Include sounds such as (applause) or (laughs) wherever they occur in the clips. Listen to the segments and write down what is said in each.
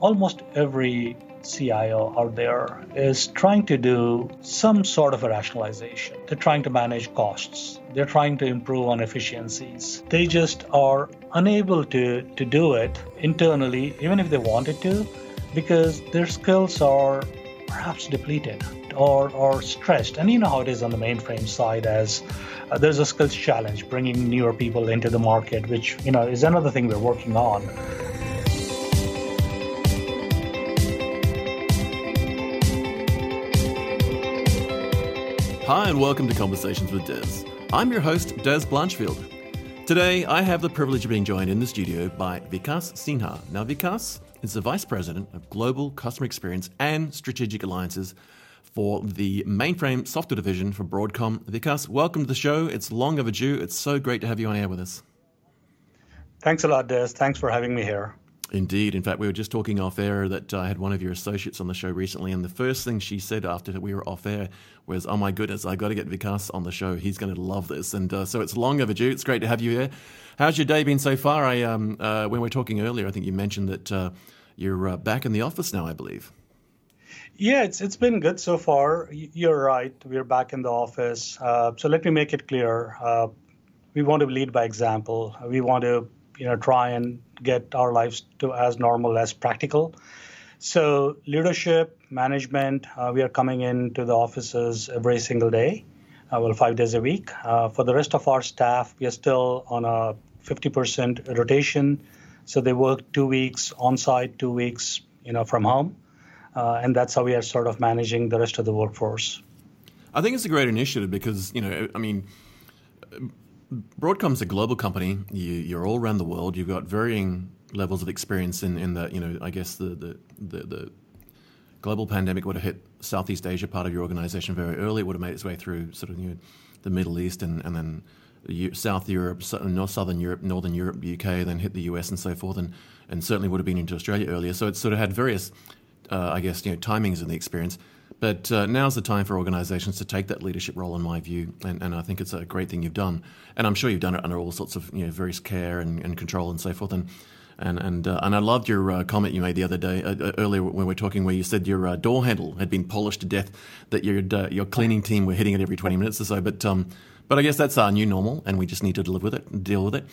almost every CIO out there is trying to do some sort of a rationalization. They're trying to manage costs. They're trying to improve on efficiencies. They just are unable to, to do it internally, even if they wanted to, because their skills are perhaps depleted or, or stressed. And you know how it is on the mainframe side as uh, there's a skills challenge bringing newer people into the market, which you know is another thing we're working on. Hi, and welcome to Conversations with Dez. I'm your host, Dez Blanchfield. Today, I have the privilege of being joined in the studio by Vikas Sinha. Now, Vikas is the Vice President of Global Customer Experience and Strategic Alliances for the mainframe software division for Broadcom. Vikas, welcome to the show. It's long overdue. It's so great to have you on air with us. Thanks a lot, Dez. Thanks for having me here. Indeed. In fact, we were just talking off air that I had one of your associates on the show recently, and the first thing she said after we were off air was, "Oh my goodness, I got to get Vikas on the show. He's going to love this." And uh, so it's long overdue. It's great to have you here. How's your day been so far? I um, uh, when we were talking earlier, I think you mentioned that uh, you're uh, back in the office now. I believe. Yeah, it's it's been good so far. You're right. We're back in the office. Uh, so let me make it clear. Uh, we want to lead by example. We want to you know try and get our lives to as normal as practical. So leadership, management, uh, we are coming into the offices every single day, uh, well, five days a week. Uh, for the rest of our staff, we are still on a 50% rotation. So they work two weeks on site, two weeks, you know, from home, uh, and that's how we are sort of managing the rest of the workforce. I think it's a great initiative because you know, I mean Broadcom's a global company. You, are all around the world. You've got varying levels of experience in, in the, you know, I guess the, the, the, the global pandemic would have hit Southeast Asia part of your organization very early. It would have made its way through sort of you know, the Middle East and, and then South Europe, North Southern Europe, Northern Europe, UK, then hit the US and so forth, and, and certainly would have been into Australia earlier. So it sort of had various, uh, I guess, you know, timings in the experience. But uh, now's the time for organisations to take that leadership role, in my view, and, and, I think it's a great thing you've done. And I'm sure you've done it under all sorts of you know various care and, and control and so forth. And and and uh, and I loved your uh, comment you made the other day uh, uh, earlier when we were talking, where you said your uh, door handle had been polished to death, that your your cleaning team were hitting it every 20 minutes or so. But um, but I guess that's our new normal, and we just need to live with it deal with it.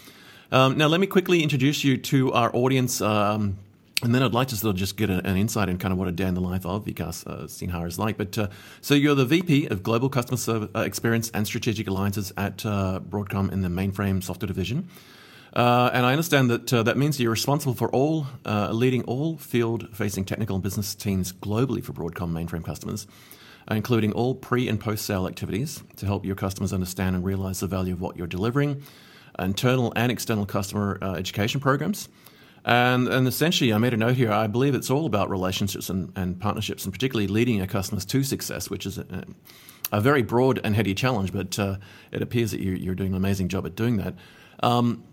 Um, now, let me quickly introduce you to our audience. Um, and then I'd like to sort of just get an insight in kind of what a day in the life of Vikas uh, Sinha is like. But uh, so you're the VP of Global Customer Service, uh, Experience and Strategic Alliances at uh, Broadcom in the mainframe software division. Uh, and I understand that uh, that means you're responsible for all leading all field-facing technical and business teams globally for Broadcom mainframe customers, including all pre and post-sale activities to help your customers understand and realize the value of what you're delivering, internal and external customer education programs and, and essentially, I made a note here. I believe it's all about relationships and, and partnerships, and particularly leading our customers to success, which is a, a very broad and heady challenge. But uh, it appears that you, are doing an amazing job at doing that. Um,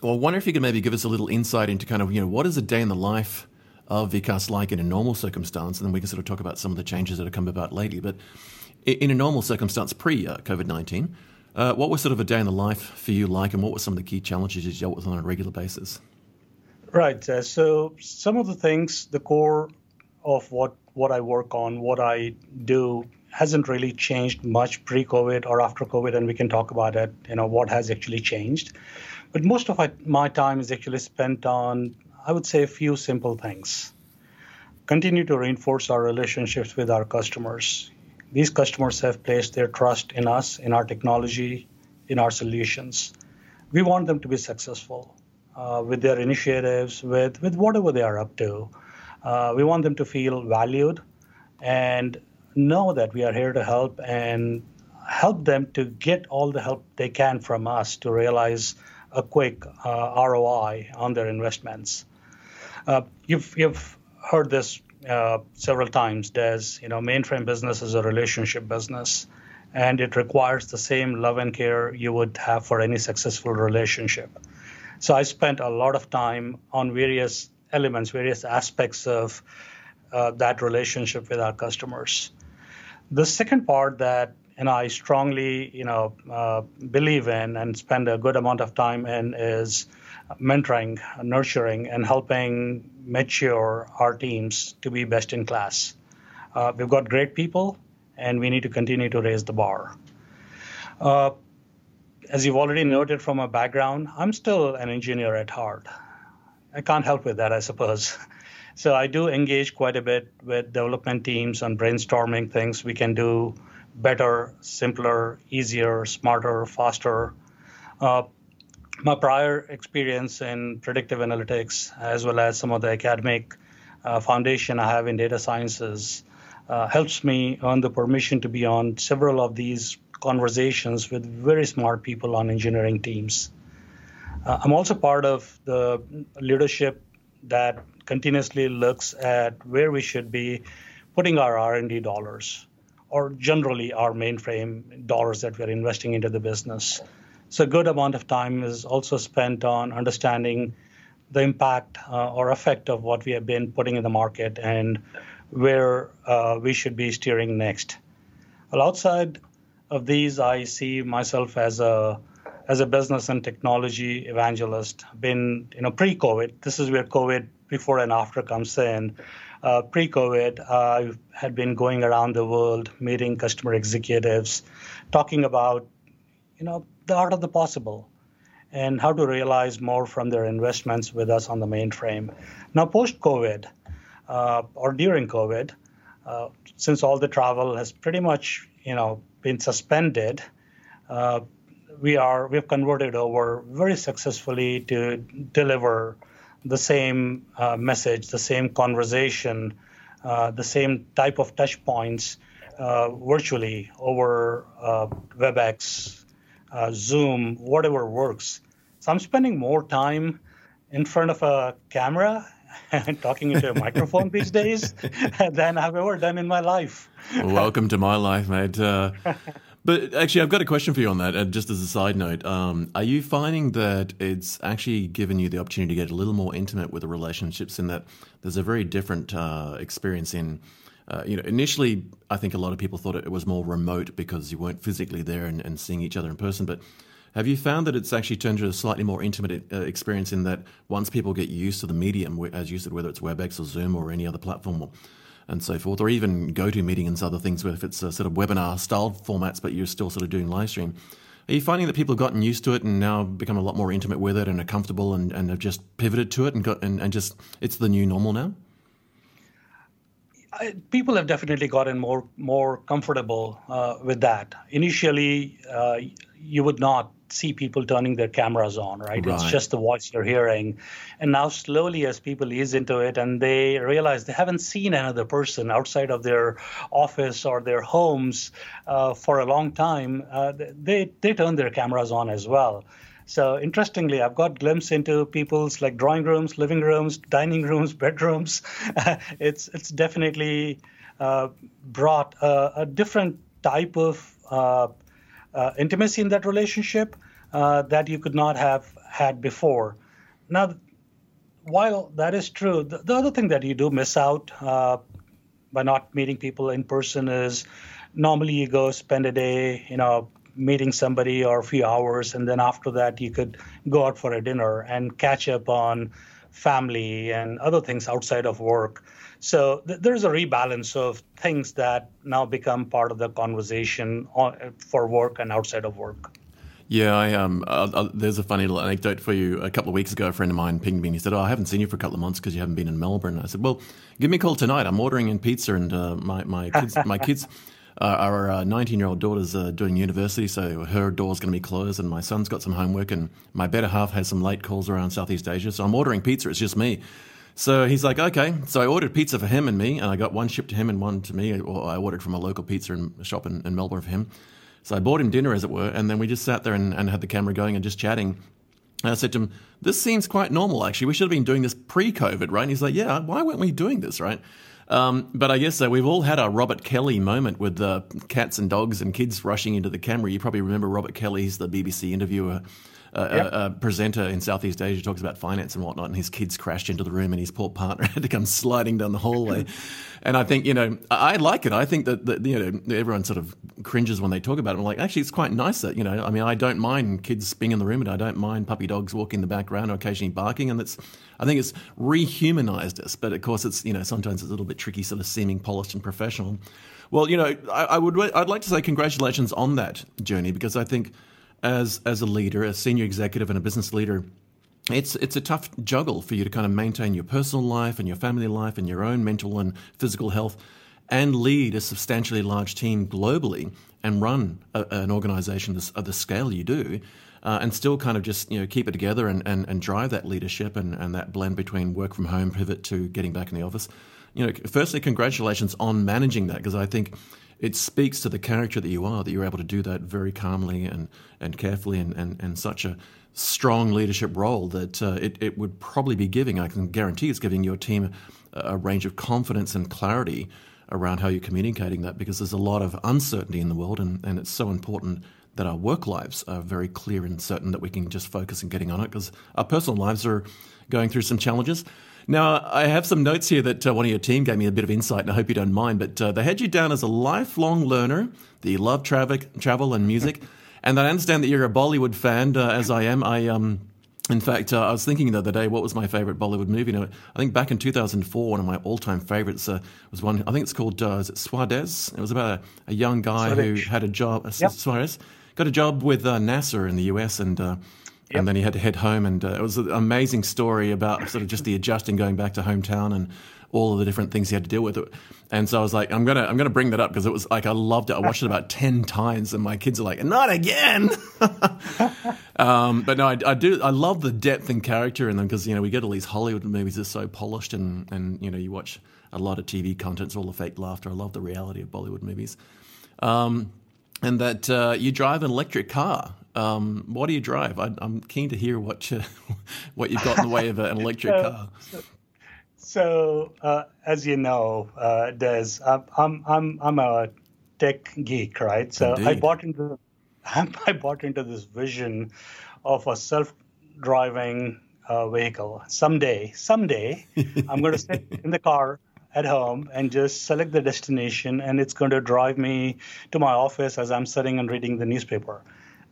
well, I wonder if you could maybe give us a little insight into kind of you know what is a day in the life of Vikas like in a normal circumstance, and then we can sort of talk about some of the changes that have come about lately. But in a normal circumstance, pre uh, COVID nineteen, uh, what was sort of a day in the life for you like, and what were some of the key challenges you dealt with on a regular basis? Right. Uh, so some of the things, the core of what what I work on, what I do, hasn't really changed much pre-COVID or after COVID, and we can talk about it. You know what has actually changed, but most of my time is actually spent on, I would say, a few simple things. Continue to reinforce our relationships with our customers. These customers have placed their trust in us, in our technology, in our solutions. We want them to be successful uh, with their initiatives, with, with whatever they are up to. Uh, we want them to feel valued and know that we are here to help and help them to get all the help they can from us to realize a quick uh, ROI on their investments. Uh, you've, you've heard this uh, several times, Dez. You know, mainframe business is a relationship business, and it requires the same love and care you would have for any successful relationship. So I spent a lot of time on various elements, various aspects of uh, that relationship with our customers. The second part that and I strongly, you know, uh, believe in and spend a good amount of time in is mentoring, nurturing, and helping mature our teams to be best in class. Uh, we've got great people, and we need to continue to raise the bar. Uh, as you've already noted from my background, I'm still an engineer at heart. I can't help with that, I suppose. (laughs) So I do engage quite a bit with development teams on brainstorming things we can do better, simpler, easier, smarter, faster. Uh, my prior experience in predictive analytics, as well as some of the academic uh, foundation I have in data sciences, uh, helps me earn the permission to be on several of these conversations with very smart people on engineering teams. Uh, I'm also part of the leadership that continuously looks at where we should be putting our R&D dollars, or generally our mainframe dollars that we're investing into the business. So a good amount of time is also spent on understanding the impact uh, or effect of what we have been putting in the market and where uh, we should be steering next. Well, outside of these, I see myself as a as a business and technology evangelist. Been you know pre-COVID. This is where COVID before and after comes in. Uh, pre-COVID, I had been going around the world meeting customer executives, talking about you know the art of the possible and how to realize more from their investments with us on the mainframe. Now, post COVID uh, or during COVID, uh, since all the travel has pretty much you know been suspended, uh, we are we've converted over very successfully to deliver the same uh, message, the same conversation, uh, the same type of touch points uh, virtually over WebEx, uh, Zoom, whatever works. So I'm spending more time in front of a camera and (laughs) talking into a microphone these days (laughs) than I've ever done in my life. Welcome to my life, mate. Uh, (laughs) but actually, I've got a question for you on that. Uh, just as a side note, um, are you finding that it's actually given you the opportunity to get a little more intimate with the relationships, in that there's a very different uh, experience in uh, you know, initially, I think a lot of people thought it was more remote because you weren't physically there and, and seeing each other in person. But have you found that it's actually turned into a slightly more intimate uh, experience in that once people get used to the medium, as you said, whether it's WebEx or Zoom or any other platform or, and so forth, or even GoToMeeting and other things, where if it's a sort of webinar style formats, but you're still sort of doing live stream, are you finding that people have gotten used to it and now become a lot more intimate with it and are comfortable and, and have just pivoted to it and got and, and just it's the new normal now? people have definitely gotten more more comfortable uh, with that. Initially, uh, you would not see people turning their cameras on, right? right? It's just the voice you're hearing. And now, slowly, as people ease into it and they realize they haven't seen another person outside of their office or their homes uh, for a long time, uh, they they turn their cameras on as well. So interestingly, I've got glimpse into people's like drawing rooms, living rooms, dining rooms, (laughs) bedrooms. (laughs) it's it's definitely uh, brought a, a, different type of uh, uh, intimacy in that relationship uh, that you could not have had before. Now, while that is true, the, the other thing that you do miss out uh, by not meeting people in person is normally you go spend a day, you know, meeting somebody or a few hours, and then after that you could go out for a dinner and catch up on family and other things outside of work. So th- there's a rebalance of things that now become part of the conversation on, for work and outside of work. Yeah, I, um, uh, uh, there's a funny little anecdote for you. A couple of weeks ago, a friend of mine pinged me and he said, "Oh, I haven't seen you for a couple of months because you haven't been in Melbourne." I said, "Well, give me a call tonight. I'm ordering in pizza, and uh, my my kids my (laughs) kids uh, our 19 year old daughter's uh, doing university, so her door's going to be closed, and my son's got some homework, and my better half has some late calls around Southeast Asia. So I'm ordering pizza. It's just me. So he's like, okay. So I ordered pizza for him and me, and I got one shipped to him and one to me. Or I ordered from a local pizza shop in, in Melbourne for him. So I bought him dinner, as it were, and then we just sat there and, and had the camera going and just chatting. And I said to him, This seems quite normal, actually. We should have been doing this pre COVID, right? And he's like, Yeah, why weren't we doing this, right? Um, but I guess uh, we've all had our Robert Kelly moment with uh, cats and dogs and kids rushing into the camera. You probably remember Robert Kelly, he's the BBC interviewer. A, yep. a, presenter in Southeast Asia talks about finance and whatnot, and his kids crashed into the room, and his poor partner (laughs) had to come sliding down the hallway. (laughs) and I think you know, I, I like it. I think that, that, you know everyone sort of cringes when they talk about it. I'm like, actually, it's quite nice that you know. I mean, I don't mind kids being in the room, and I don't mind puppy dogs walking in the background or occasionally barking, and it's. I think it's rehumanized us, but of course, it's you know sometimes it's a little bit tricky, sort of seeming polished and professional. Well, you know, I, I would I'd like to say congratulations on that journey because I think as as a leader, a senior executive, and a business leader, it's it's a tough juggle for you to kind of maintain your personal life and your family life and your own mental and physical health, and lead a substantially large team globally and run a, an organization of the scale you do. Uh, and still kind of just you know keep it together and, and, and drive that leadership and, and that blend between work from home pivot to getting back in the office. You know, firstly, congratulations on managing that because I think it speaks to the character that you are that you're able to do that very calmly and, and carefully and, and, and such a strong leadership role that uh, it, it would probably be giving, I can guarantee it's giving your team a, a range of confidence and clarity around how you're communicating that because there's a lot of uncertainty in the world and, and it's so important that our work lives are very clear and certain that we can just focus on getting on it because our personal lives are going through some challenges. Now, I have some notes here that uh, one of your team gave me a bit of insight, and I hope you don't mind. But uh, they had you down as a lifelong learner, that you love traffic, travel and music, (laughs) and I understand that you're a Bollywood fan, uh, as I am. I um, in fact, uh, I was thinking the other day, what was my favorite Bollywood movie? You know, I think back in 2004, one of my all-time favorites uh, was one. I think it's called uh, is it Swades. It was about a, a young guy who had a job. Yep. Suarez got a job with NASA in the US, and Yep. And then he had to head home, and uh, it was an amazing story about sort of just the adjusting going back to hometown and all of the different things he had to deal with. And so I was like, I'm gonna I'm gonna bring that up because it was like I loved it. I watched it about (laughs) ten times, and my kids are like, not again. (laughs) um, but no, I, I, do. I love the depth and character in them because you know we get all these Hollywood movies that are so polished, and and you know you watch a lot of TV content, it's all the fake laughter. I love the reality of Bollywood movies. Um, and that uh, you drive an electric car. Um, what do you drive? I, am keen to hear what you, (laughs) what you've got in the way of an electric so, car. So, uh, as you know, uh, Dez, I'm I'm I'm a tech geek, right? So Indeed. I bought into (laughs) I bought into this vision of a self-driving uh, vehicle. Someday, someday, (laughs) I'm going to sit in the car at home and just select the destination, and it's going to drive me to my office as I'm sitting and reading the newspaper.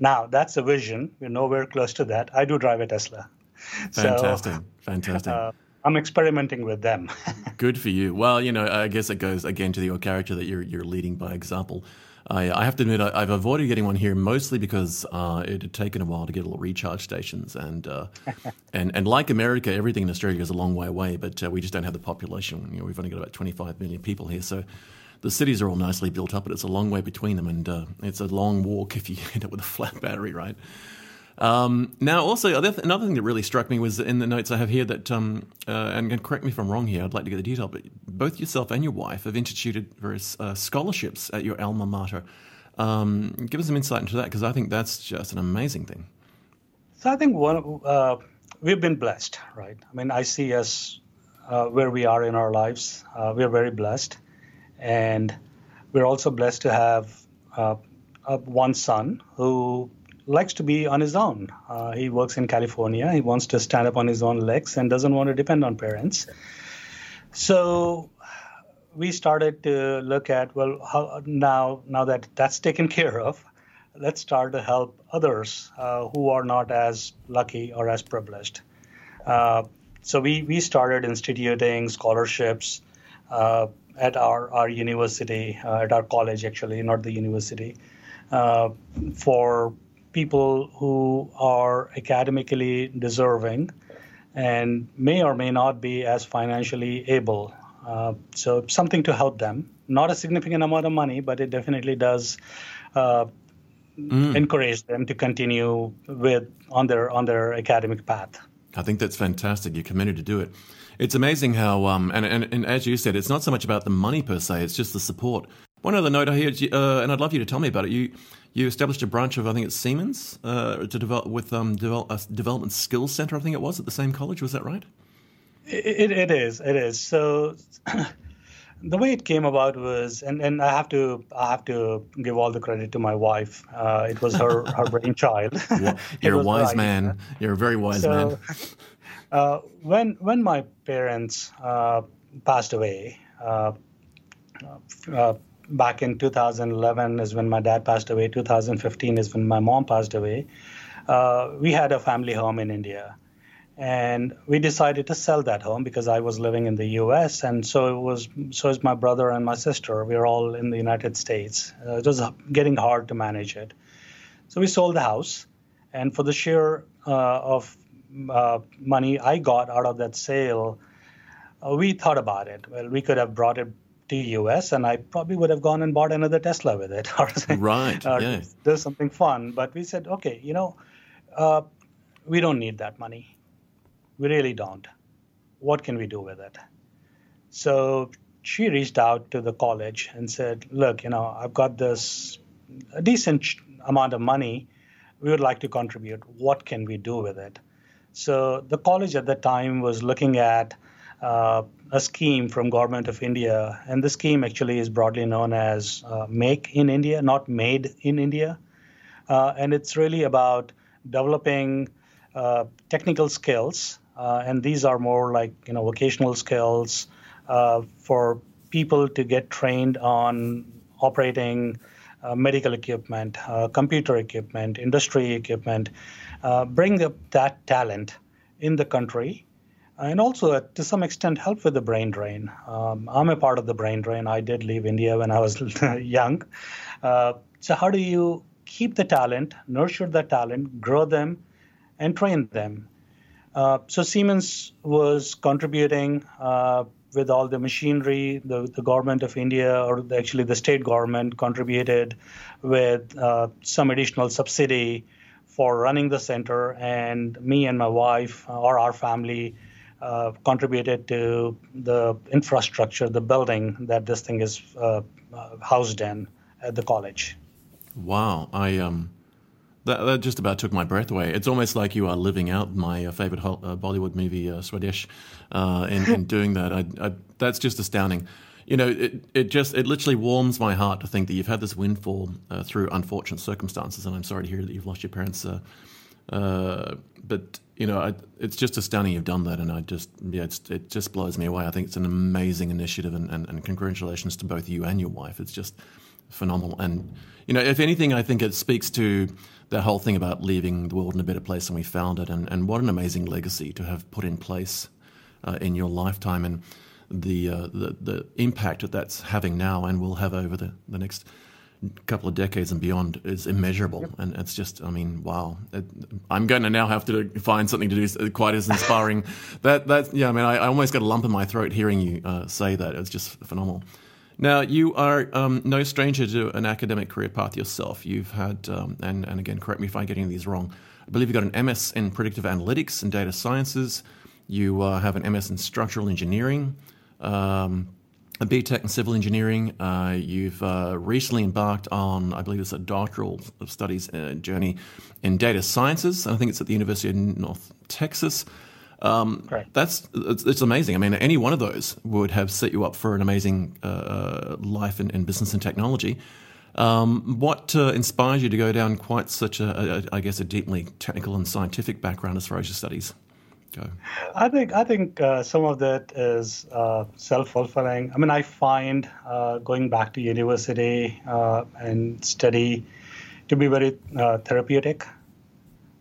Now, that's a vision. We're nowhere close to that. I do drive a Tesla. (laughs) Fantastic. So, Fantastic. Uh, I'm experimenting with them. (laughs) Good for you. Well, you know, I guess it goes again to your character that you're you're leading by example. I, I have to admit, I, have avoided getting one here mostly because uh, it had taken a while to get a little recharge stations, and uh, (laughs) and and like America, everything in Australia is a long way away, but uh, we just don't have the population. You know, we've only got about 25 million people here, so the cities are all nicely built up, but it's a long way between them, and uh, it's a long walk if you (laughs) end up with a flat battery, right? Um, now, also, another thing that really struck me was in the notes I have here that, um, uh, and correct me if I'm wrong here, I'd like to get the detail, but both yourself and your wife have instituted various uh, scholarships at your alma mater. Um, give us some insight into that because I think that's just an amazing thing. So I think one, uh, we've been blessed, right? I mean, I see us uh, where we are in our lives. Uh, we're very blessed, and we're also blessed to have uh, one son who likes to be on his own. Uh, he works in California. He wants to stand up on his own legs and doesn't want to depend on parents. So we started to look at well, how, now now that that's taken care of, let's start to help others uh, who are not as lucky or as privileged. Uh, so we we started instituting scholarships uh, at our our university, uh, at our college actually, not the university, uh, for people who are academically deserving and may or may not be as financially able. Uh, so something to help them. Not a significant amount of money, but it definitely does uh, mm. encourage them to continue with on their on their academic path. I think that's fantastic. You're committed to do it. It's amazing how, um, and, and, and as you said, it's not so much about the money per se; it's just the support. One other note I hear, uh, and I'd love you to tell me about it. You you established a branch of I think it's Siemens uh, to develop with um, develop, a development skills center. I think it was at the same college. Was that right? It, it is. It is. So (clears throat) the way it came about was, and, and I have to I have to give all the credit to my wife. Uh, it was her her brainchild. (laughs) (laughs) You're a wise man. You're a very wise so, man. (laughs) Uh, when when my parents uh, passed away, uh, uh, back in 2011 is when my dad passed away. 2015 is when my mom passed away. Uh, we had a family home in India and we decided to sell that home because I was living in the U.S. and so it was so is my brother and my sister. We are all in the United States. Uh, it was getting hard to manage it, so we sold the house, and for the share uh, of uh, money I got out of that sale, uh, we thought about it. Well, we could have brought it to U.S. and I probably would have gone and bought another Tesla with it, (laughs) or right, or yeah. do something fun. But we said, okay, you know, uh, we don't need that money we really don't. What can we do with it? So she reached out to the college and said, Look, you know, I've got this a decent amount of money. We would like to contribute. What can we do with it? So the college at that time was looking at uh, a scheme from government of India, and the scheme actually is broadly known as uh, Make in India, not Made in India, uh, and it's really about developing uh, technical skills. Uh, and these are more like you know vocational skills uh, for people to get trained on operating medical equipment, computer equipment, industry equipment, uh, bring up that talent in the country, and also uh, to some extent help with the brain drain. Um, I'm a part of the brain drain. I did leave India when I was (laughs) young. so how do you keep the talent, nurture the talent, grow them, and train them? Uh, so Siemens was contributing uh, with all the machinery. The, the government of India, or actually the state government, contributed with uh, some additional subsidy for running the center. And me and my wife, uh, or our family, uh, contributed to the infrastructure, the building that this thing is housed in at the college. Wow, I um that, that, just about took my breath away. It's almost like you are living out my uh, favorite uh, Bollywood movie, uh, Swadesh, uh, in, in, (laughs) doing that. I, I, that's just astounding. You know, it, it just it literally warms my heart to think that you've had this windfall uh, through unfortunate circumstances, and I'm sorry to hear that you've lost your parents. Uh, uh, but you know, I, it's just astounding you've done that, and I just yeah, it just blows me away. I think it's an amazing initiative, and, and, and congratulations to both you and your wife. It's just phenomenal, and you know, if anything, I think it speaks to the whole thing about leaving the world in a better place than we found it, and, and what an amazing legacy to have put in place uh, in your lifetime, and the, uh, the the impact that that's having now and will have over the, the next couple of decades and beyond is immeasurable. Yep. And it's just, I mean, wow. It, I'm going to now have to find something to do quite as inspiring. (laughs) that that yeah, I mean, I, I, almost got a lump in my throat hearing you uh, say that. It's just phenomenal. Now, you are um, no stranger to an academic career path yourself. You've had, um, and, and again, correct me if I'm getting these wrong, I believe you got an MS in predictive analytics and data sciences. You uh, have an MS in structural engineering, um, a B.Tech in civil engineering. Uh, you've uh, recently embarked on, I believe it's a doctoral studies uh, journey in data sciences. I think it's at the University of North Texas. Um, That's it's, it's, amazing. I mean, any one of those would have set you up for an amazing uh, uh, life in, in, business and technology. Um, what uh, inspired you to go down quite such a, a, I guess, a deeply technical and scientific background as far as your studies go? I think I think uh, some of that is uh, self-fulfilling. I mean, I find uh, going back to university and study to be very therapeutic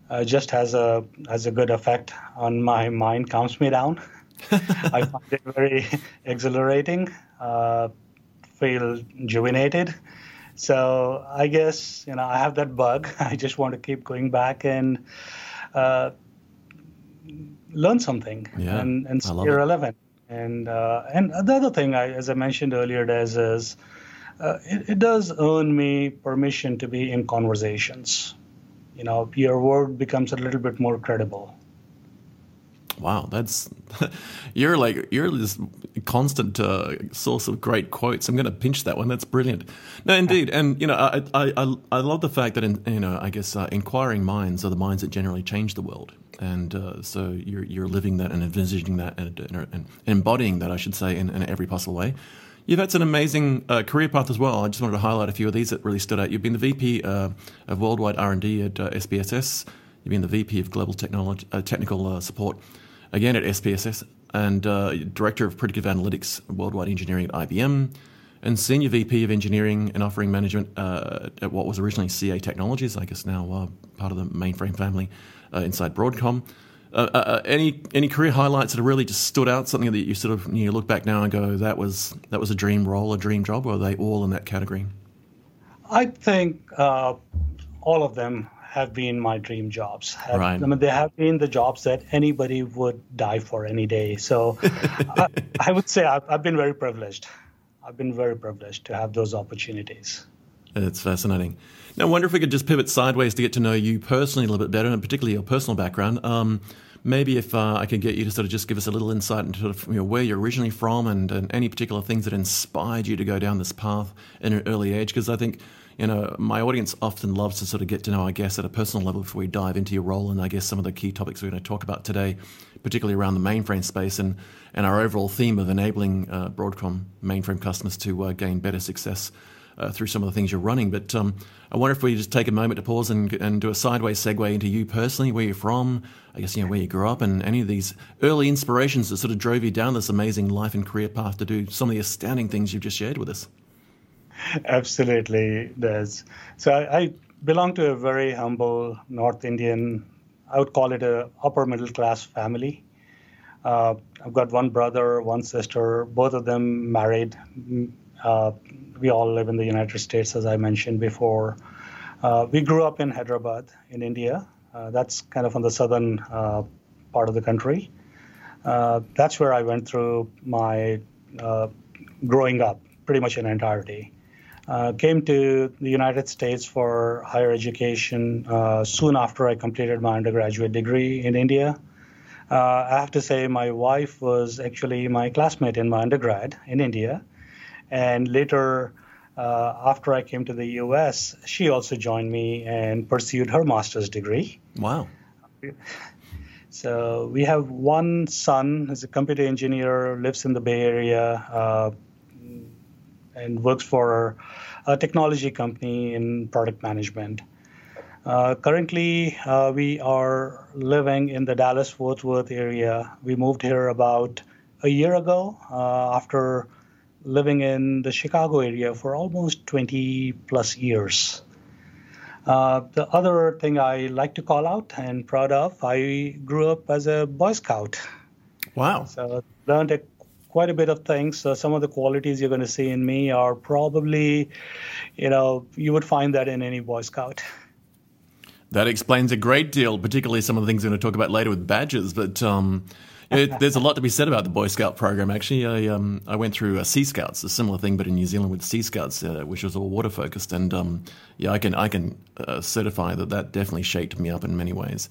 uh, just has a has a good effect on my mind, calms me down. (laughs) I find it very exhilarating, uh, feel rejuvenated. So I guess you know I have that bug. (laughs) I just want to keep going back and uh, learn something yeah, and, and stay relevant. And uh, and the other thing, I, as I mentioned earlier, Dez, is uh, it, it does earn me permission to be in conversations. You know your word becomes a little bit more credible. Wow that's (laughs) you're like you're this constant uh, source of great quotes. I'm going to pinch that one that's brilliant. No indeed (laughs) and you know i i i love the fact that in, you know i guess uh, inquiring minds are the minds that generally change the world and uh, so you're you're living that and envisaging that and, and, embodying that i should say in, in every possible way Yeah, that's an amazing uh, career path as well. I just wanted to highlight a few of these that really stood out. You've been the VP uh, of Worldwide R&D at uh, SPSS. You've been the VP of Global Technology, uh, Technical uh, Support, again at SPSS, and uh, Director of Predictive Analytics Worldwide Engineering at IBM, and Senior VP of Engineering and Offering Management at what was originally CA Technologies, I guess now part of the mainframe family inside Broadcom. Uh, uh, uh, any any career highlights that have really just stood out? Something that you sort of you know, look back now and go, that was that was a dream role, a dream job, or are they all in that category? I think uh, all of them have been my dream jobs. Have, right. I mean, they have been the jobs that anybody would die for any day. So (laughs) I, I, would say I've, I've been very privileged. I've been very privileged to have those opportunities. It's fascinating. Now, I wonder if we could just pivot sideways to get to know you personally a little bit better, and particularly your personal background. Um, maybe if uh, I could get you to sort of just give us a little insight into sort of, you know, where you're originally from and, and any particular things that inspired you to go down this path in an early age, because I think you know, my audience often loves to sort of get to know our guests at a personal level before we dive into your role and I guess some of the key topics we're going to talk about today, particularly around the mainframe space and, and our overall theme of enabling uh, Broadcom mainframe customers to uh, gain better success uh, through some of the things you're running. But um, I wonder if we just take a moment to pause and, and do a sideways segue into you personally, where you're from, I guess, you know, where you grew up, and any of these early inspirations that sort of drove you down this amazing life and career path to do some of the astounding things you've just shared with us. Absolutely, Dez. So I, I belong to a very humble North Indian, I would call it a upper middle class family. Uh, I've got one brother, one sister, both of them married. Uh, we all live in the United States, as I mentioned before. Uh, we grew up in Hyderabad, in India. Uh, that's kind of on the southern uh, part of the country. Uh, that's where I went through my uh, growing up, pretty much in entirety. came to the United States for higher education soon after I completed my undergraduate degree in India. I have to say, my wife was actually my classmate in my undergrad in India and later, uh, after I came to the US, she also joined me and pursued her master's degree. Wow. So we have one son who's a computer engineer, lives in the Bay Area, uh, and works for a technology company in product management. Uh, currently, uh, we are living in the Dallas Fort Worth area. We moved here about a year ago uh, after living in the Chicago area for almost 20 plus years. Uh, the other thing I like to call out and proud of, I grew up as a Boy Scout. Wow. So learned a, quite a bit of things. So some of the qualities you're going to see in me are probably, you know, you would find that in any Boy Scout. That explains a great deal, particularly some of the things we're going to talk about later with badges. But um, it, there's a lot to be said about the Boy Scout program. Actually, I um, I went through uh, Sea Scouts, a similar thing, but in New Zealand with Sea Scouts, uh, which was all water focused, and um, yeah, I can I can uh, certify that that definitely shaped me up in many ways.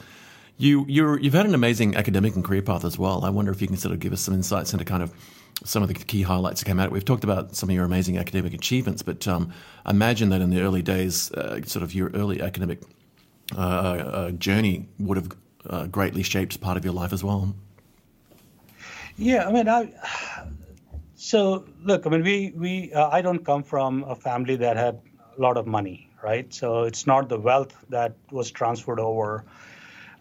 You you have had an amazing academic and career path as well. I wonder if you can sort of give us some insights into kind of some of the key highlights that came out. We've talked about some of your amazing academic achievements, but um, imagine that in the early days, uh, sort of your early academic uh, uh, journey would have greatly shaped part of your life as well. Yeah, I mean, I, so look, I mean, we we uh, I don't come from a family that had a lot of money, right? So it's not the wealth that was transferred over.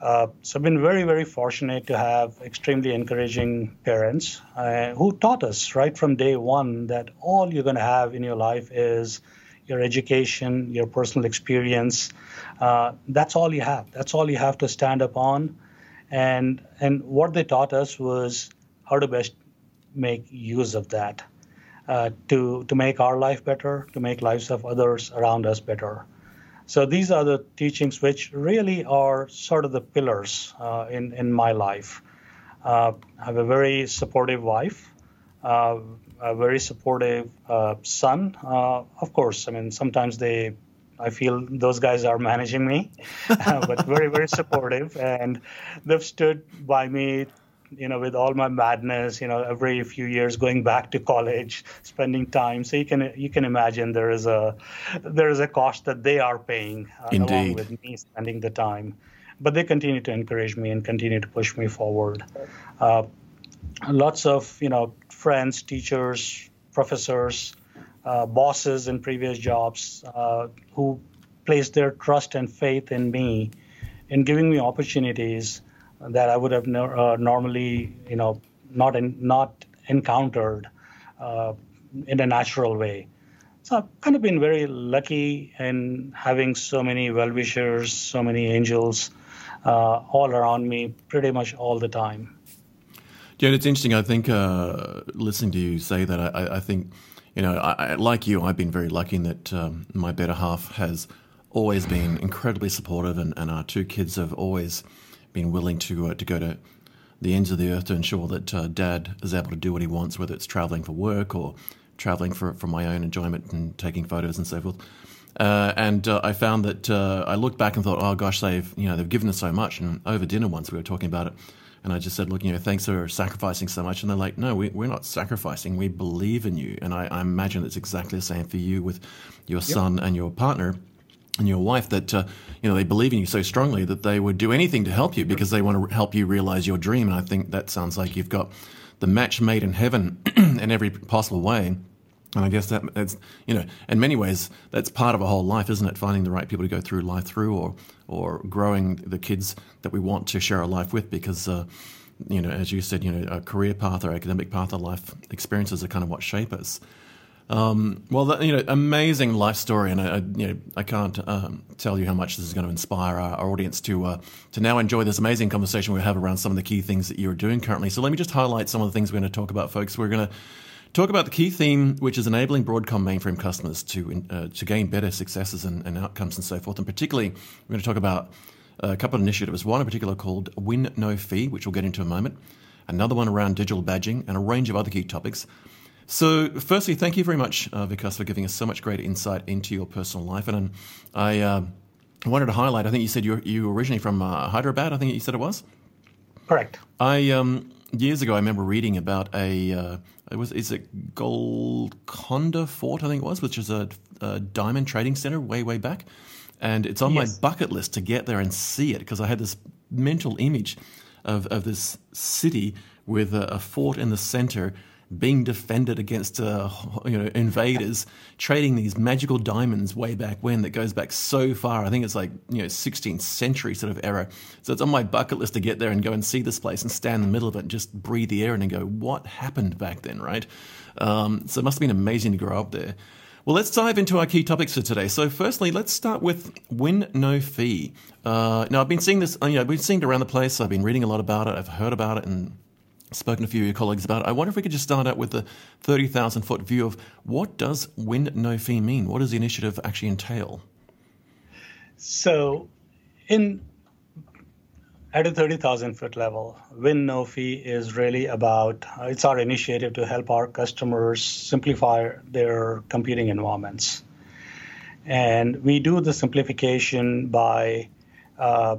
Uh, so I've been very, very fortunate to have extremely encouraging parents uh, who taught us right from day one that all you're going to have in your life is your education, your personal experience. Uh, that's all you have. That's all you have to stand up on. And and what they taught us was how to best make use of that uh, to to make our life better, to make lives of others around us better. So these are the teachings which really are sort of the pillars uh, in in my life. Uh, I have a very supportive wife, uh, a very supportive uh, son. Uh, of course, I mean sometimes they I feel those guys are managing me, (laughs) but very, very supportive. And they've stood by me you know, with all my madness, you know, every few years going back to college, spending time. So you can you can imagine there is a there is a cost that they are paying uh, along with me spending the time. But they continue to encourage me and continue to push me forward. Uh, lots of you know friends, teachers, professors, uh, bosses in previous jobs uh, who placed their trust and faith in me in giving me opportunities that I would have no, uh, normally, you know, not in, not encountered uh, in a natural way. So I've kind of been very lucky in having so many well-wishers, so many angels uh, all around me, pretty much all the time. Yeah, it's interesting. I think uh, listening to you say that, I, I think you know, I, like you, I've been very lucky in that um, my better half has always been incredibly supportive, and, and our two kids have always been willing to uh, to go to the ends of the earth to ensure that uh, dad is able to do what he wants, whether it's traveling for work or traveling for, for my own enjoyment and taking photos and so forth. Uh, and uh, I found that uh, I looked back and thought, oh gosh, they've you know they've given us so much. And over dinner once we were talking about it, and I just said, look, you know, thanks for sacrificing so much. And they're like, no, we, are not sacrificing. We believe in you. And I, I, imagine it's exactly the same for you with your yep. son and your partner and your wife that uh, you know they believe in you so strongly that they would do anything to help you because they want to help you realize your dream. And I think that sounds like you've got the match made in heaven (clears throat) in every possible way. And I guess that that's you know, in many ways, that's part of a whole life, isn't it? Finding the right people to go through life through, or or growing the kids that we want to share our life with, because uh, you know, as you said, you know, a career path or academic path or life experiences are kind of what shape us. Um, well, you know, amazing life story, and I, I you know, I can't um, tell you how much this is going to inspire our, our audience to uh, to now enjoy this amazing conversation we have around some of the key things that you're doing currently. So let me just highlight some of the things we're going to talk about, folks. We're going to talk about the key theme, which is enabling Broadcom mainframe customers to uh, to gain better successes and, and, outcomes and so forth. And particularly, we're going to talk about a couple of initiatives. One in particular called Win No Fee, which we'll get into in a moment. Another one around digital badging and a range of other key topics. So, firstly, thank you very much, uh, Vikas, for giving us so much great insight into your personal life. And um, I uh, wanted to highlight. I think you said you you were originally from uh, Hyderabad. I think you said it was. Correct. I um, years ago, I remember reading about a uh, it was is it Golconda Fort, I think it was, which is a, a diamond trading center way way back, and it's on yes. my bucket list to get there and see it because I had this mental image of of this city with a, a fort in the center being defended against uh, (laughs) you know invaders, (laughs) trading these magical diamonds way back when that goes back so far. I think it's like you know 16th century sort of era. So it's on my bucket list to get there and go and see this place and stand in the middle of it and just breathe the air in and go, what happened back then, right? Um, so it must have been amazing to grow up there. Well, let's dive into our key topics for today. So, firstly, let's start with win no fee. Uh, now, I've been seeing this, you know, I've been seeing it around the place. I've been reading a lot about it. I've heard about it, and spoken to a few of your colleagues about it. I wonder if we could just start out with the 30,000 foot view of what does win no fee mean? What does the initiative actually entail? So, in at a 30,000 foot level, Win No Fee is really about uh, it's our initiative to help our customers simplify their computing environments. And we do the simplification by uh,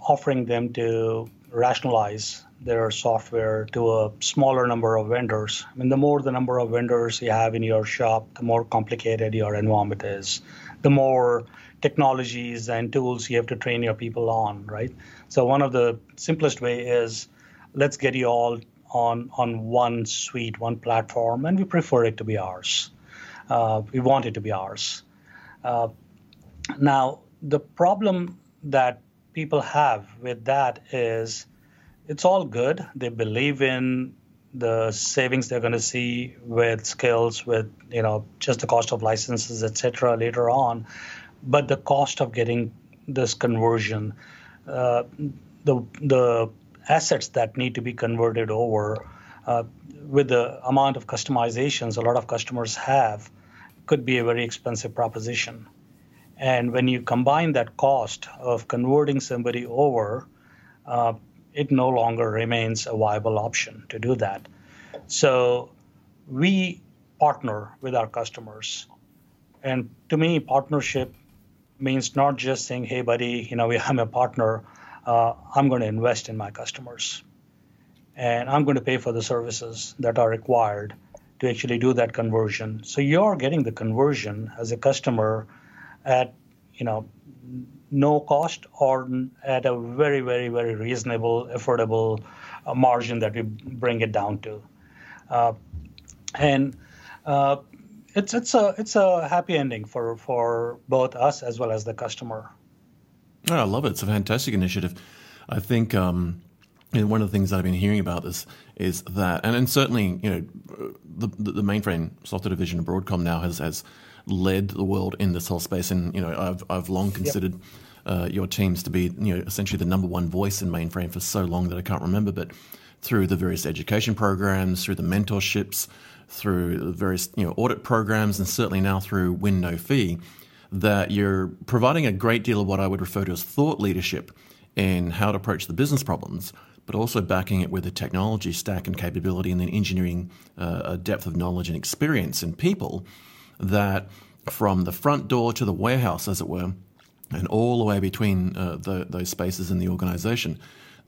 offering them to rationalize their software to a smaller number of vendors. I mean, the more the number of vendors you have in your shop, the more complicated your environment is, the more technologies and tools you have to train your people on, right? So one of the simplest way is let's get you all on on one suite, one platform, and we prefer it to be ours. Uh, we want it to be ours. Uh, now, the problem that people have with that is it's all good. They believe in the savings they're going to see with skills, with you know just the cost of licenses, etc. Later on, but the cost of getting this conversion, uh, the the assets that need to be converted over, uh, with the amount of customizations a lot of customers have, could be a very expensive proposition. And when you combine that cost of converting somebody over, uh, it no longer remains a viable option to do that. So we partner with our customers. And to me, partnership means not just saying, hey, buddy, you know, (laughs) I'm a partner. Uh, I'm going to invest in my customers. And I'm going to pay for the services that are required to actually do that conversion. So you're getting the conversion as a customer at, you know, no cost or at a very, very, very reasonable, affordable uh, margin that we bring it down to. Uh, and uh, it's it's a it's a happy ending for for both us as well as the customer. Oh, I love it. It's a fantastic initiative. I think um, one of the things that I've been hearing about this is that, and, and certainly, you know, the, the mainframe software division of Broadcom now has has led the world in this whole space, and you know, I've I've long considered. Yep. Uh, your teams to be, you know, essentially the number one voice in mainframe for so long that I can't remember. But through the various education programs, through the mentorships, through the various you know audit programs, and certainly now through Win No Fee, that you're providing a great deal of what I would refer to as thought leadership in how to approach the business problems, but also backing it with a technology stack and capability and then engineering uh, a depth of knowledge and experience and people that from the front door to the warehouse, as it were, and all the way between uh, the, those spaces in the organization,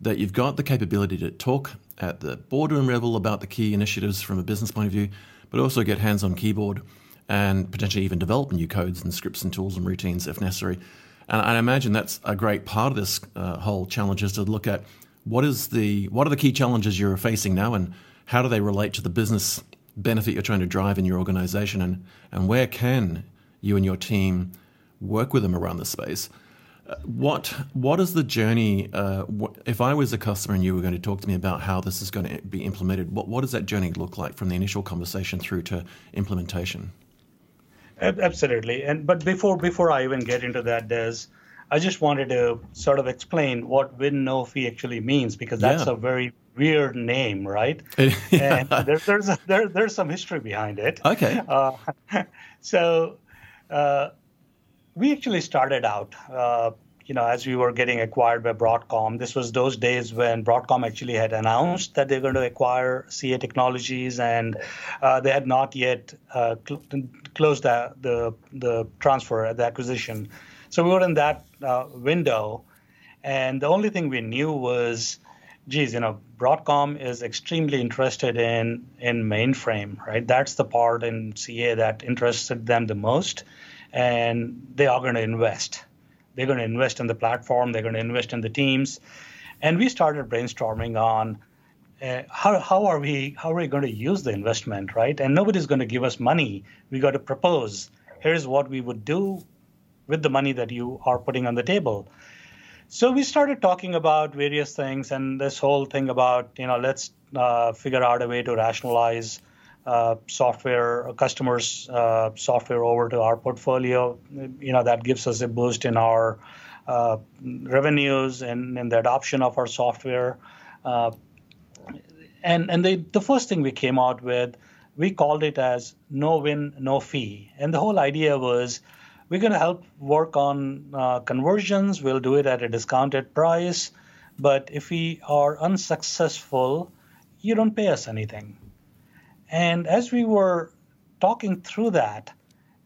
that you've got the capability to talk at the boardroom level about the key initiatives from a business point of view, but also get hands on keyboard and potentially even develop new codes and scripts and tools and routines if necessary. And I imagine that's a great part of this uh, whole challenge is to look at what is the what are the key challenges you're facing now and how do they relate to the business benefit you're trying to drive in your organization and, and where can you and your team work with them around the space. Uh, what what is the journey? Uh, if I was a customer and you were going to talk to me about how this is going to be implemented, what what does that journey look like from the initial conversation through to implementation? Absolutely, and but before before I even get into that, Dez, I just wanted to sort of explain what win no fee actually means because that's yeah. a very weird name, right? (laughs) yeah. And there, there's a, there, there's some history behind it. Okay. (laughs) Uh, (laughs) so uh, we actually started out. Uh, you know, as we were getting acquired by Broadcom, this was those days when Broadcom actually had announced that they're going to acquire CA Technologies, and uh, they had not yet uh, cl- closed the, the, the transfer, the acquisition. So we were in that uh, window, and the only thing we knew was, geez, you know, Broadcom is extremely interested in in mainframe, right? That's the part in CA that interested them the most, and they are going to invest. They're going to invest in the platform. They're going to invest in the teams, and we started brainstorming on. Uh, how, how are we how are we going to use the investment right and nobody's going to give us money we got to propose here's what we would do with the money that you are putting on the table. So we started talking about various things, and this whole thing about you know let's uh, figure out a way to rationalize uh, software customers uh, software over to our portfolio. You know that gives us a boost in our uh, revenues and in the adoption of our software. Uh, and and they, the first thing we came out with, we called it as no win, no fee. And the whole idea was we're going to help work on uh, conversions. We'll do it at a discounted price. But if we are unsuccessful, you don't pay us anything. And as we were talking through that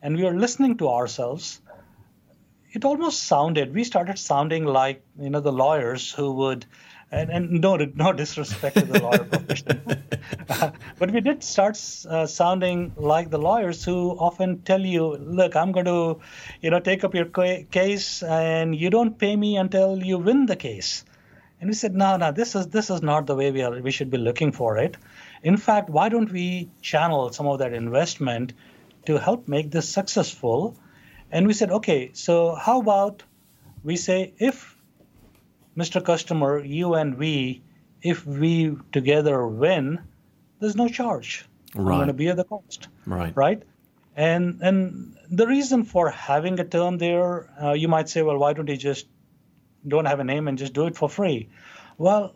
and we were listening to ourselves, it almost sounded, we started sounding like, you know, the lawyers who would and, and no, no disrespect to the lawyer profession, (laughs) but we did start uh, sounding like the lawyers who often tell you, "Look, I'm going to, you know, take up your case, and you don't pay me until you win the case." And we said, "No, no, this is this is not the way we are. We should be looking for it. In fact, why don't we channel some of that investment to help make this successful?" And we said, "Okay, so how about we say if Mr. Customer, you and we, if we together win, there's no charge. Right. I'm going to bear the cost. Right. Right. And and the reason for having a term there, uh, you might say, well, why don't you just don't have a name and just do it for free? Well,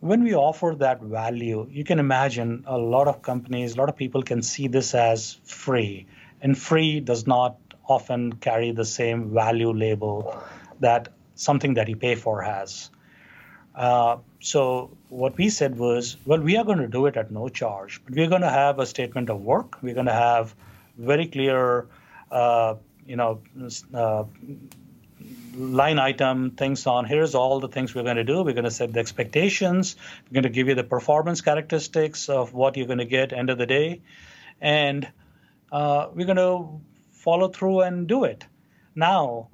when we offer that value, you can imagine a lot of companies, a lot of people can see this as free, and free does not often carry the same value label that something that you pay for has. Uh, so what we said was, well, we are going to do it at no charge, but we're going to have a statement of work. We're going to have very clear, uh, you know, uh, line item things on. Here's all the things we're going to do. We're going to set the expectations. We're going to give you the performance characteristics of what you're going to get end of the day, and uh, we're going to follow through and do it. Now,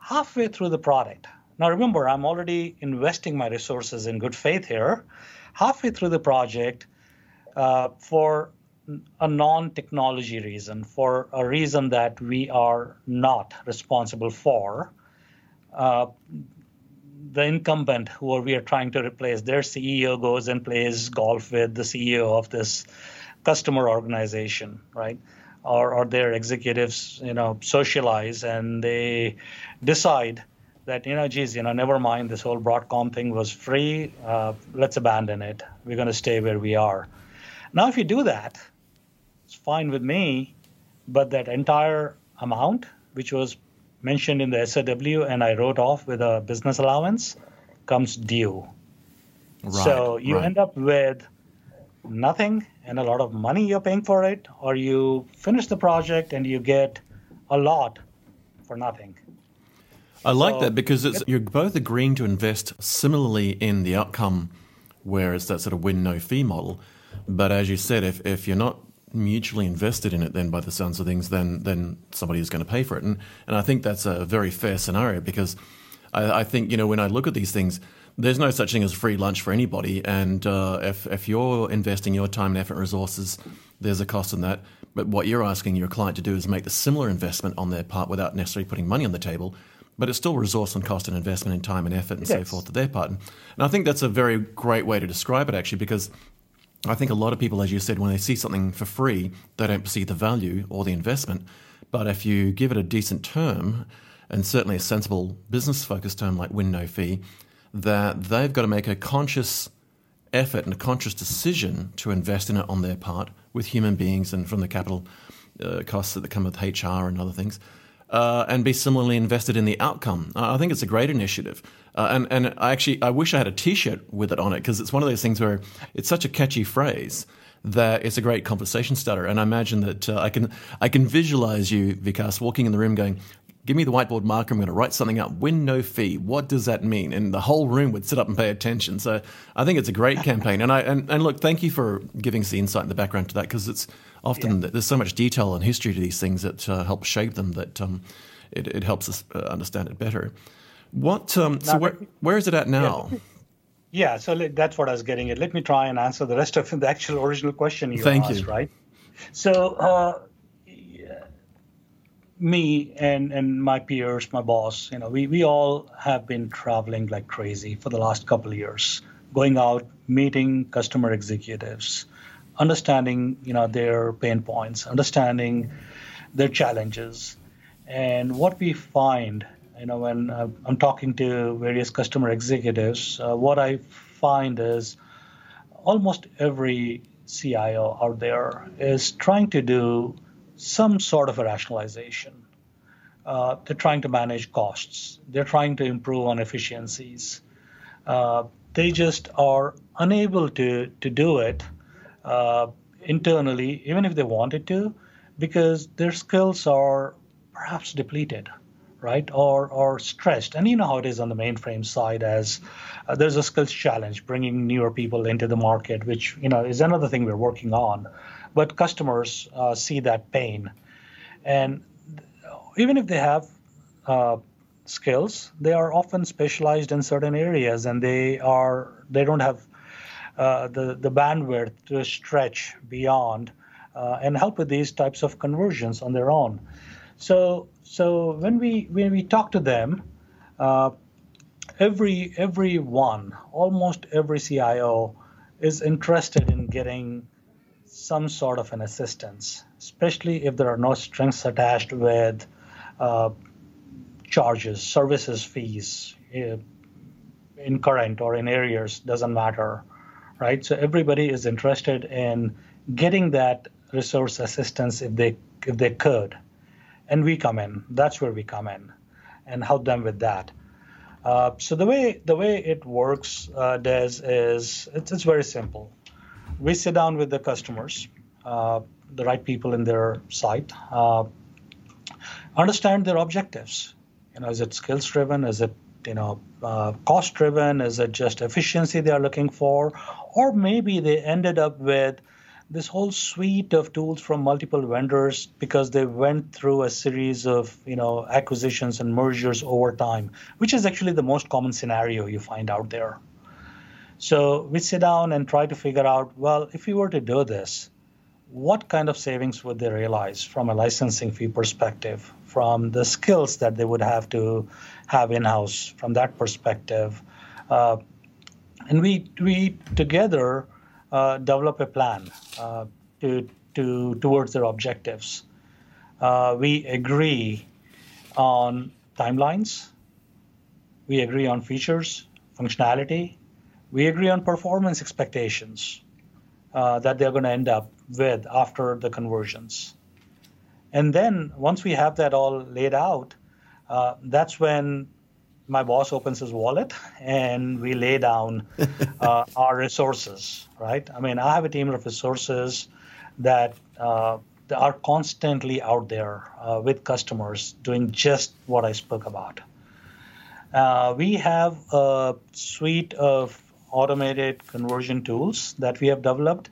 halfway through the product. Now, remember, I'm already investing my resources in good faith here. Halfway through the project, uh, for a non-technology reason, for a reason that we are not responsible for, uh, the incumbent who we are trying to replace, their CEO goes and plays golf with the CEO of this customer organization, right? Or, or their executives, you know, socialize and they decide that, you know, geez, you know, never mind, this whole Broadcom thing was free. Uh, let's abandon it. We're going to stay where we are. Now, if you do that, it's fine with me, but that entire amount, which was mentioned in the SOW and I wrote off with a business allowance comes due. Right, so you right. end up with nothing and a lot of money you're paying for it, or you finish the project and you get a lot for nothing. I like so, that because you're both agreeing to invest similarly in the outcome where it's that sort of win no fee model. But as you said, if, if you're not mutually invested in it then by the sounds of things then then somebody is going to pay for it and and I think that's a very fair scenario because I, I think you know when I look at these things there's no such thing as free lunch for anybody. And uh, if if you're investing your time and effort and resources there's a cost in that. But what you're asking your client to do is make the similar investment on their part without necessarily putting money on the table but it's still resource and cost and investment in time and effort and so forth to their part. And, and I think that's a very great way to describe it actually because I think a lot of people, as you said, when they see something for free, they don't see the value or the investment. But if you give it a decent term, and certainly a sensible business focused term like win no fee, that they've got to make a conscious effort and a conscious decision to invest in it on their part with human beings and from the capital uh, costs that come with HR and other things uh, and be similarly invested in the outcome. I think it's a great initiative. Uh, and, and I actually, I wish I had a T-shirt with it on it because it's one of those things where it's such a catchy phrase that it's a great conversation starter. And I imagine that uh, I can, I can visualize you, Vikas, walking in the room going, give me the whiteboard marker. I'm going to write something up. Win no fee. What does that mean? And the whole room would sit up and pay attention. So I think it's a great campaign. And I and, and look, thank you for giving us the insight and the background to that because it's often yeah. there's so much detail and history to these things that uh, help shape them that um, it, it, helps us uh, understand it better. What um, so where where is it at now? Yeah. Yeah, so that's what I was getting at. Let me try and answer the rest of (laughs) the actual original question you Thank asked, you. right? So, uh, me and, and my peers, my boss, you know, we, we all have been traveling like crazy for the last couple of years, going out, meeting customer executives, understanding, you know, their pain points, understanding their challenges. And what we find, you know, when uh, I'm talking to various customer executives, uh, what I find is almost every CIO out there is trying to do some sort of a rationalization. Uh, they're trying to manage costs. They're trying to improve on efficiencies. Uh, they just are unable to to do it uh, internally, even if they wanted to, because their skills are perhaps depleted, right, or or stressed. And you know how it is on the mainframe side, as uh, there's a skills challenge bringing newer people into the market, which you know is another thing we're working on but customers uh, see that pain. And even if they have uh, skills, they are often specialized in certain areas, and they are they don't have uh, the the bandwidth to stretch beyond uh, and help with these types of conversions on their own. So so when we when we talk to them, uh, every every one, almost every CIO is interested in getting some sort of an assistance, especially if there are no strings attached with uh, charges, services fees, uh, in current or in arrears, doesn't matter, right? So everybody is interested in getting that resource assistance if they if they could, and we come in. That's where we come in, and help them with that. Uh, so the way the way it works, uh, Dez, is it's, it's very simple we sit down with the customers, uh, the right people in their site, uh, understand their objectives. You know, is it skills driven? Is it you know uh, cost driven? Is it just efficiency they are looking for? Or maybe they ended up with this whole suite of tools from multiple vendors because they went through a series of you know acquisitions and mergers over time, which is actually the most common scenario you find out there. So we sit down and try to figure out well, if we were to do this, what kind of savings would they realize from a licensing fee perspective, from the skills that they would have to have in house from that perspective. Uh, and we, we together uh, develop a plan uh, to, to, towards their objectives. Uh, we agree on timelines, we agree on features, functionality, we agree on performance expectations uh, that they're going to end up with after the conversions. And then once we have that all laid out, uh, that's when my boss opens his wallet (laughs) and we lay down (laughs) uh, our resources, right? I mean, I have a team of resources that, uh, are constantly out there uh, with customers doing just what I spoke about. Uh, we have a suite of automated conversion tools that we have developed.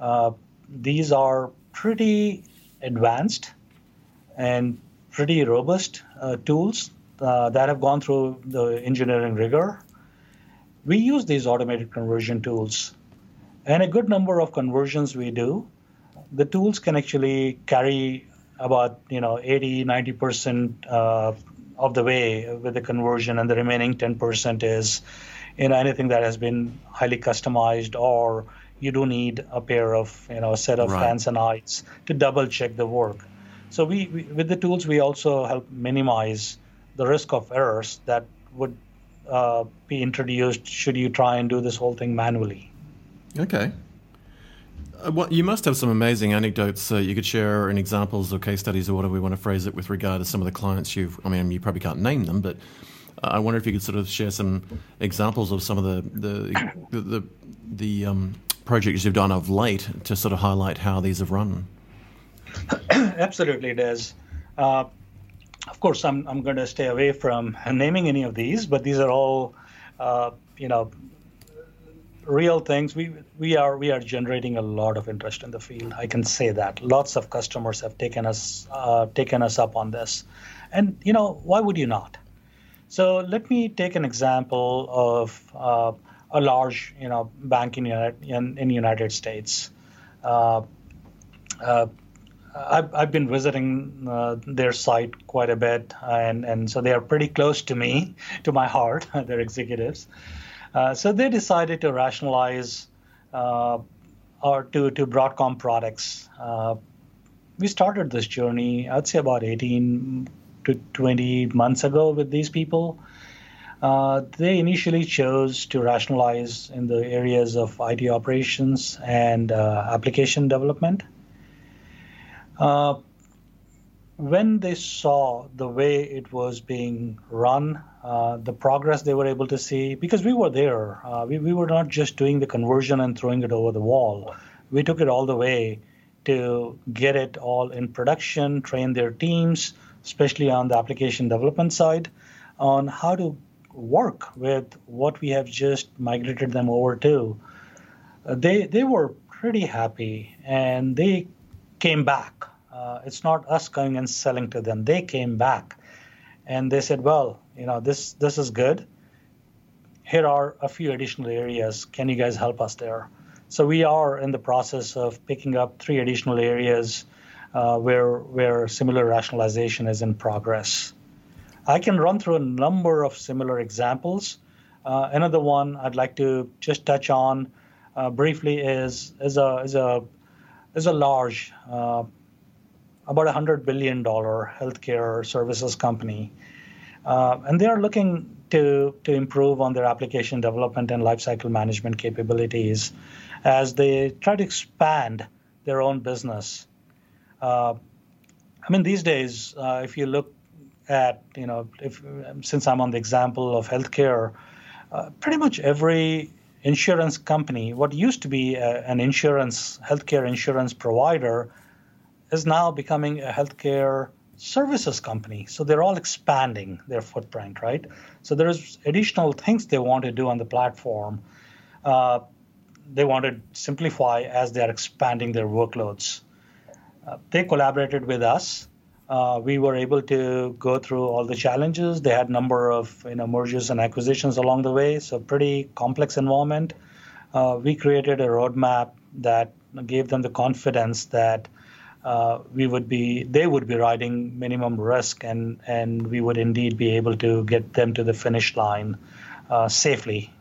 Uh, these are pretty advanced and pretty robust uh, tools uh, that have gone through the engineering rigor. We use these automated conversion tools, and a good number of conversions we do. The tools can actually carry about you know 80 90 percent uh, of the way with the conversion, and the remaining 10 percent is you know anything that has been highly customized or you do need a pair of you know a set of right. hands and eyes to double check the work. So we, we, with the tools we also help minimize the risk of errors that would uh, be introduced should you try and do this whole thing manually. Okay. Uh, well, you must have some amazing anecdotes uh, you could share and examples or case studies or whatever we want to phrase it with regard to some of the clients you've i mean you probably can't name them but I wonder if you could sort of share some examples of some of the the the, the, the um, projects you've done of late to sort of highlight how these have run. (clears throat) Absolutely, is. Uh, of course, I'm I'm going to stay away from naming any of these, but these are all, uh, you know, real things. We we are we are generating a lot of interest in the field. I can say that lots of customers have taken us uh, taken us up on this, and you know why would you not? So let me take an example of uh, a large, you know, bank in in, in United States. Uh, uh, I've, I've been visiting uh, their site quite a bit, and, and so they are pretty close to me, (laughs) to my heart, (laughs) their executives. Uh, so they decided to rationalize uh, or to, to Broadcom products. we started this journey, I'd say about 18 to 20 months ago with these people. Uh, they initially chose to rationalize in the areas of IT operations and uh, application development. Uh, when they saw the way it was being run, uh, the progress they were able to see, because we were there, uh, we, we were not just doing the conversion and throwing it over the wall. We took it all the way to get it all in production, train their teams, especially on the application development side, on how to work with what we have just migrated them over to. Uh, they they were pretty happy and they came back. Uh, it's not us going and selling to them. They came back and they said, "Well, you know, this this is good. Here are a few additional areas. Can you guys help us there?" So we are in the process of picking up three additional areas uh, where where similar rationalization is in progress. I can run through a number of similar examples. Uh, another one I'd like to just touch on uh, briefly is is a is a is a large uh, about a hundred billion dollar healthcare services company, uh, and they are looking to to improve on their application development and lifecycle management capabilities as they try to expand their own business. Uh, I mean, these days, uh, if you look at, you know, if since I'm on the example of healthcare, uh, pretty much every insurance company, what used to be a, an insurance, healthcare insurance provider, is now becoming a healthcare services company. So they're all expanding their footprint, right? So there's additional things they want to do on the platform. Uh, they want to simplify as they are expanding their workloads. Uh, they collaborated with us. Uh, we were able to go through all the challenges. They had a number of you know, mergers and acquisitions along the way, so pretty complex environment. Uh, we created a roadmap that gave them the confidence that uh, we would be they would be riding minimum risk and and we would indeed be able to get them to the finish line uh, safely.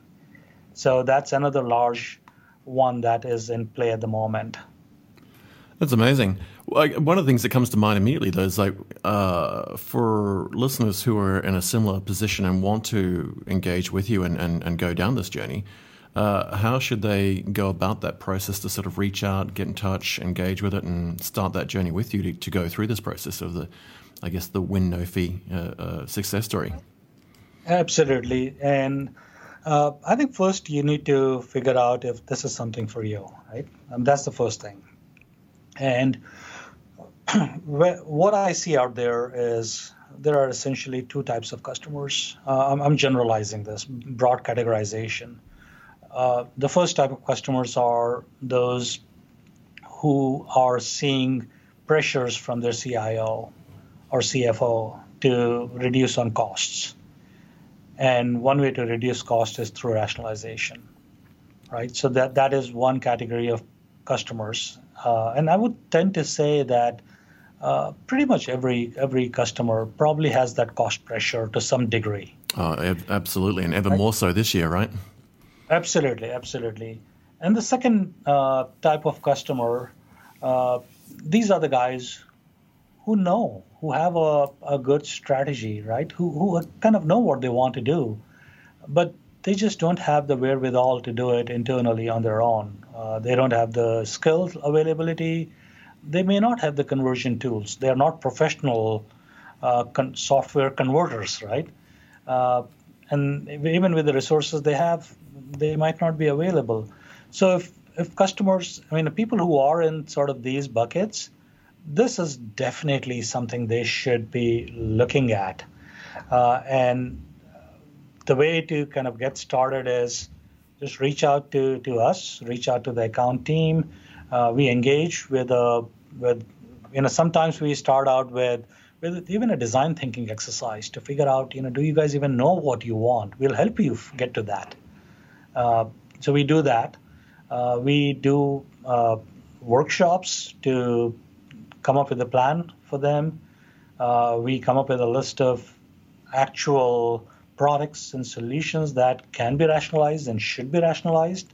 So that's another large one that is in play at the moment. That's amazing. One of the things that comes to mind immediately, though, is like uh, for listeners who are in a similar position and want to engage with you and, and, and go down this journey, uh, how should they go about that process to sort of reach out, get in touch, engage with it, and start that journey with you to, to go through this process of the, I guess, the win no fee uh, uh success story? Absolutely. And uh, I think first you need to figure out if this is something for you, right? And that's the first thing. And (clears throat) what I see out there is there are essentially two types of customers. Uh, I'm, I'm, generalizing this broad categorization. Uh, the first type of customers are those who are seeing pressures from their CIO or CFO to reduce on costs. And one way to reduce cost is through rationalization, right? So that, that is one category of customers. Uh, and I would tend to say that uh, pretty much every every customer probably has that cost pressure to some degree. Oh, absolutely, and ever right? more so this year, right? Absolutely, absolutely. And the second uh, type of customer, uh, these are the guys who know, who have a, a good strategy, right? Who, who kind of know what they want to do, but they just don't have the wherewithal to do it internally on their own. Uh, they don't have the skills availability. They may not have the conversion tools. They are not professional uh, con- software converters, right? Uh, and even with the resources they have, they might not be available. So if if customers, I mean, people who are in sort of these buckets, this is definitely something they should be looking at. Uh, and the way to kind of get started is just reach out to, to us, reach out to the account team. Uh, we engage with a uh, with you know sometimes we start out with with even a design thinking exercise to figure out you know do you guys even know what you want? We'll help you get to that. Uh, so we do that. Uh, we do uh, workshops to come up with a plan for them. Uh, we come up with a list of actual products and solutions that can be rationalized and should be rationalized.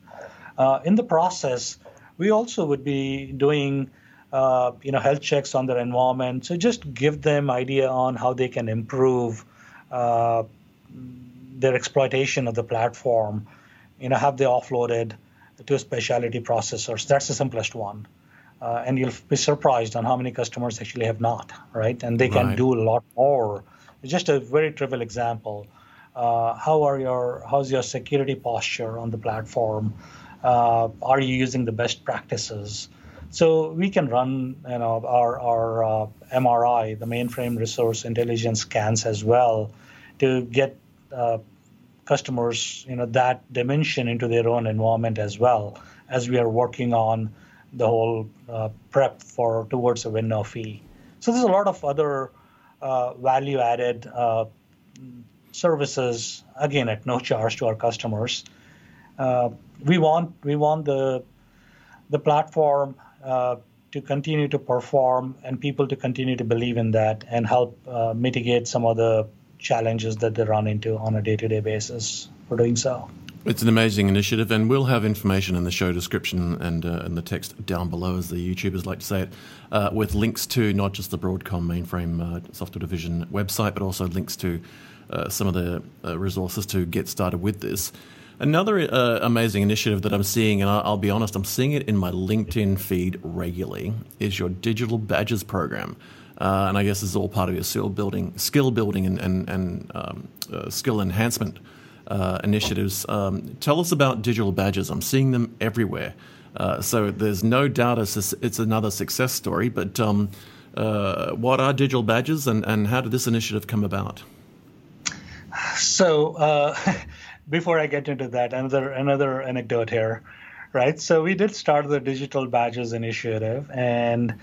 Uh, in the process, we also would be doing uh, you know health checks on their environment. So just give them idea on how they can improve uh, their exploitation of the platform you know, have they offloaded to specialty processors? That's the simplest one. Uh, and you'll be surprised on how many customers actually have not, right? And they can right. do a lot more. Just a very trivial example. Uh, how are your how's your security posture on the platform? Uh, are you using the best practices? So we can run you know our our uh, MRI, the mainframe resource intelligence scans as well, to get uh, customers you know that dimension into their own environment as well as we are working on the whole uh, prep for towards a win no fee. So there's a lot of other uh, value added services again at no charge to our customers. Uh, we want we want the the platform uh, to continue to perform and people to continue to believe in that and help uh, mitigate some of the challenges that they run into on a day to day basis for doing so. It's an amazing initiative, and we'll have information in the show description and uh, in the text down below, as the YouTubers like to say it, uh, with links to not just the Broadcom mainframe uh, software division website, but also links to uh, some of the uh, resources to get started with this. Another uh, amazing initiative that I'm seeing, and I'll be honest, I'm seeing it in my LinkedIn feed regularly, is your digital badges program. Uh, and I guess this is all part of your skill building, skill building, and and, and um, uh, skill enhancement uh, initiatives. Um, tell us about digital badges. I'm seeing them everywhere. Uh, so there's no doubt it's, it's another success story. But um, uh, what are digital badges, and, and how did this initiative come about? So uh, (laughs) before I get into that, another another anecdote here, right? So we did start the digital badges initiative, and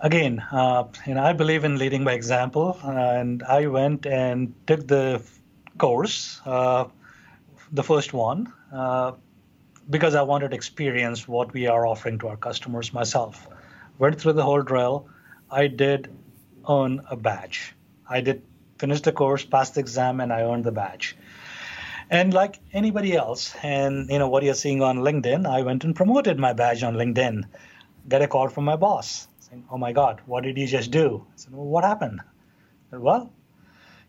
again, uh, you know, I believe in leading by example, uh, and I went and took the course, uh, the first one, uh, because I wanted to experience what we are offering to our customers myself. Went through the whole drill. I did earn a badge. I did finish the course, passed the exam, and I earned the badge. And like anybody else, and you know what you're seeing on LinkedIn, I went and promoted my badge on LinkedIn. Get a call from my boss saying, "Oh my God, what did you just do?" I said, "Well, what happened?" Said, well,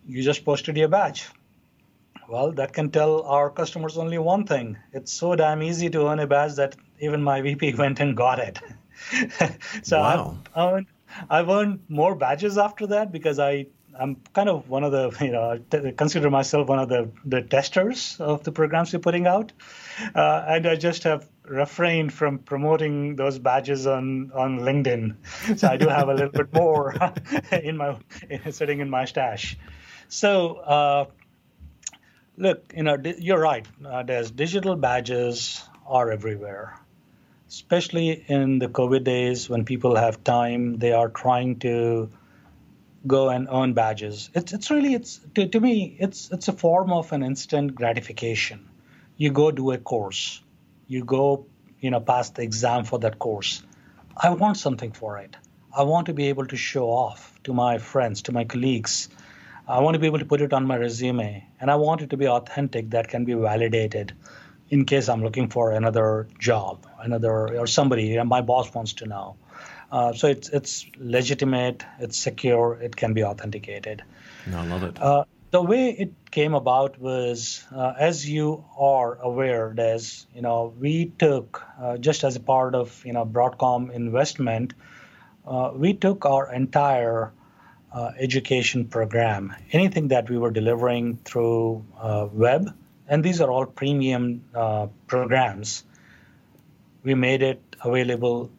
you just posted your badge. Well, that can tell our customers only one thing. It's so damn easy to earn a badge that even my VP (laughs) went and got it. (laughs) so wow. I've, earned, I've earned more badges after that because I I'm kind of one of the (laughs) you know I consider myself one of the the testers of the programs we're putting out, uh, and I just have refrained from promoting those badges on on LinkedIn. (laughs) So I do have a little bit more (laughs) in my in, sitting in my stash. So. Uh, look, you know, you're right. Uh, there's digital badges are everywhere especially in the COVID days when people have time, they are trying to go and earn badges. It's it's really it's to, to me it's it's a form of an instant gratification. You go do a course, you go you know pass the exam for that course. I want something for it. I want to be able to show off to my friends, to my colleagues. I want to be able to put it on my resume, and I want it to be authentic that can be validated in case I'm looking for another job, another or somebody. You know, my boss wants to know. Uh, so it's it's legitimate, it's secure, it can be authenticated. No, I love it. Uh, the way it came about was, uh, as you are aware, Dez, you know, we took uh, just as a part of you know Broadcom investment, uh, we took our entire uh, education program, anything that we were delivering through web, and these are all premium programs. We made it available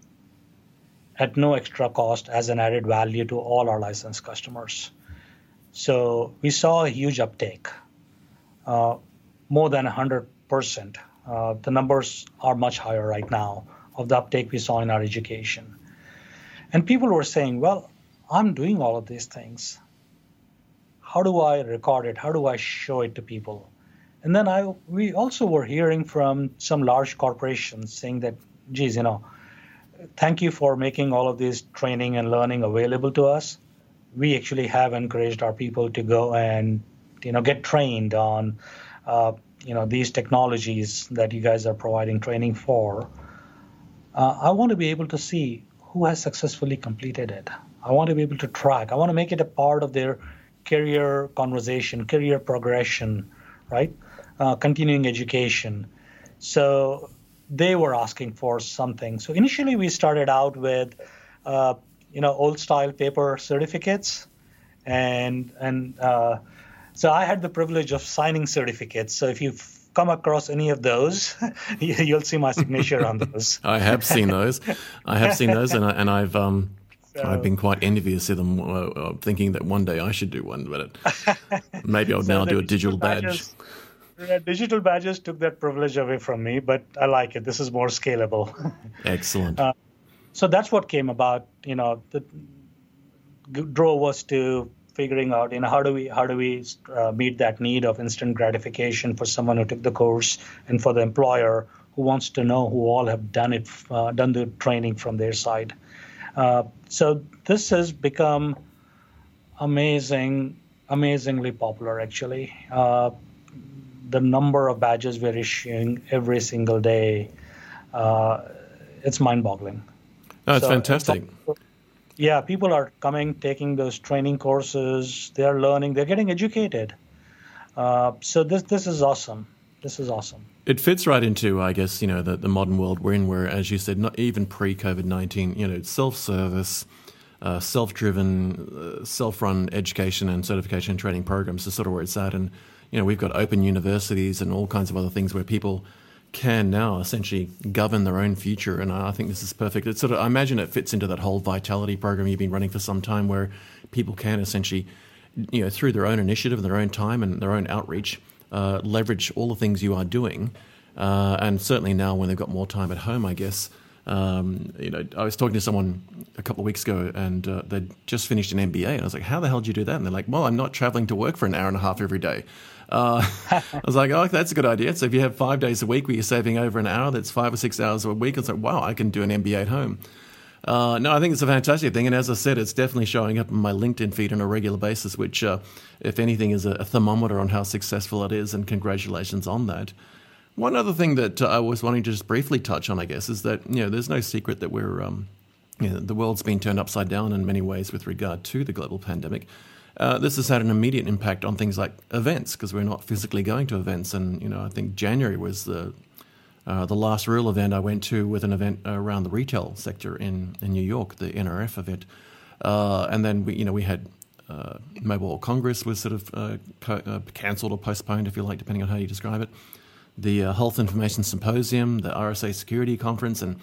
at no extra cost as an added value to all our licensed customers. So we saw a huge uptake, uh, more than 100%. Uh, the numbers are much higher right now of the uptake we saw in our education. And people were saying, well, I'm doing all of these things. How do I record it? How do I show it to people? And then I, we also were hearing from some large corporations saying that, geez, you know, thank you for making all of this training and learning available to us. We actually have encouraged our people to go and you know get trained on uh, you know these technologies that you guys are providing training for. Uh, I want to be able to see who has successfully completed it. I want to be able to track. I want to make it a part of their career conversation, career progression, right? Uh, continuing education. So they were asking for something. So initially, we started out with, uh, you know, old style paper certificates, and and uh, so I had the privilege of signing certificates. So if you've come across any of those, (laughs) you'll see my signature on those. (laughs) I have seen those. I have seen those, and I, and I've um. So, I've been quite envious of them, uh, thinking that one day I should do one, but it, maybe I'll (laughs) so now do a digital badge. Badges, yeah, digital badges took that privilege away from me, but I like it. This is more scalable. (laughs) Excellent. Uh, so that's what came about. You know, the drove us to figuring out, you know, how do we how do we uh, meet that need of instant gratification for someone who took the course, and for the employer who wants to know who all have done it, uh, done the training from their side. Uh, so this has become amazing, amazingly popular actually. The number of badges we're issuing every single day, uh, it's mind-boggling. Oh, it's so fantastic. Yeah, people are coming, taking those training courses. They are learning. They're getting educated. Uh, so this this is awesome. This is awesome. It fits right into, I guess, you know, the, the modern world we're in, where, as you said, not even pre COVID nineteen, you know, self service. Uh, self-driven, uh, self-run education and certification and training programs is sort of where it's at, and you know, we've got open universities and all kinds of other things where people can now essentially govern their own future. And I think this is perfect. It's sort of, I imagine it fits into that whole vitality program you've been running for some time where people can essentially, you know, through their own initiative, their own time and their own outreach, uh, leverage all the things you are doing. Uh, and certainly now when they've got more time at home, I guess, Um, you know, I was talking to someone a couple of weeks ago, and uh, they'd just finished an MBA, and I was like, "How the hell did you do that?" And they're like, "Well, I'm not traveling to work for an hour and a half every day." Uh, (laughs) I was like, "Oh, that's a good idea." So if you have five days a week where you're saving over an hour, that's five or six hours a week. It's like, wow, I can do an MBA at home. Uh, no, I think it's a fantastic thing, and as I said, it's definitely showing up in my LinkedIn feed on a regular basis, which, uh, if anything, is a, thermometer on how successful it is. And congratulations on that. One other thing that uh, I was wanting to just briefly touch on, I guess, is that you know there's no secret that we're um, you know, the world's been turned upside down in many ways with regard to the global pandemic. Uh, this has had an immediate impact on things like events because we're not physically going to events, and you know I think January was the uh, the last real event I went to with an event around the retail sector in, in New York, the NRF event, uh, and then we you know we had uh, Mobile World Congress was sort of uh, co- uh, cancelled or postponed, if you like, depending on how you describe it. The Health Information Symposium, the RSA Security Conference, and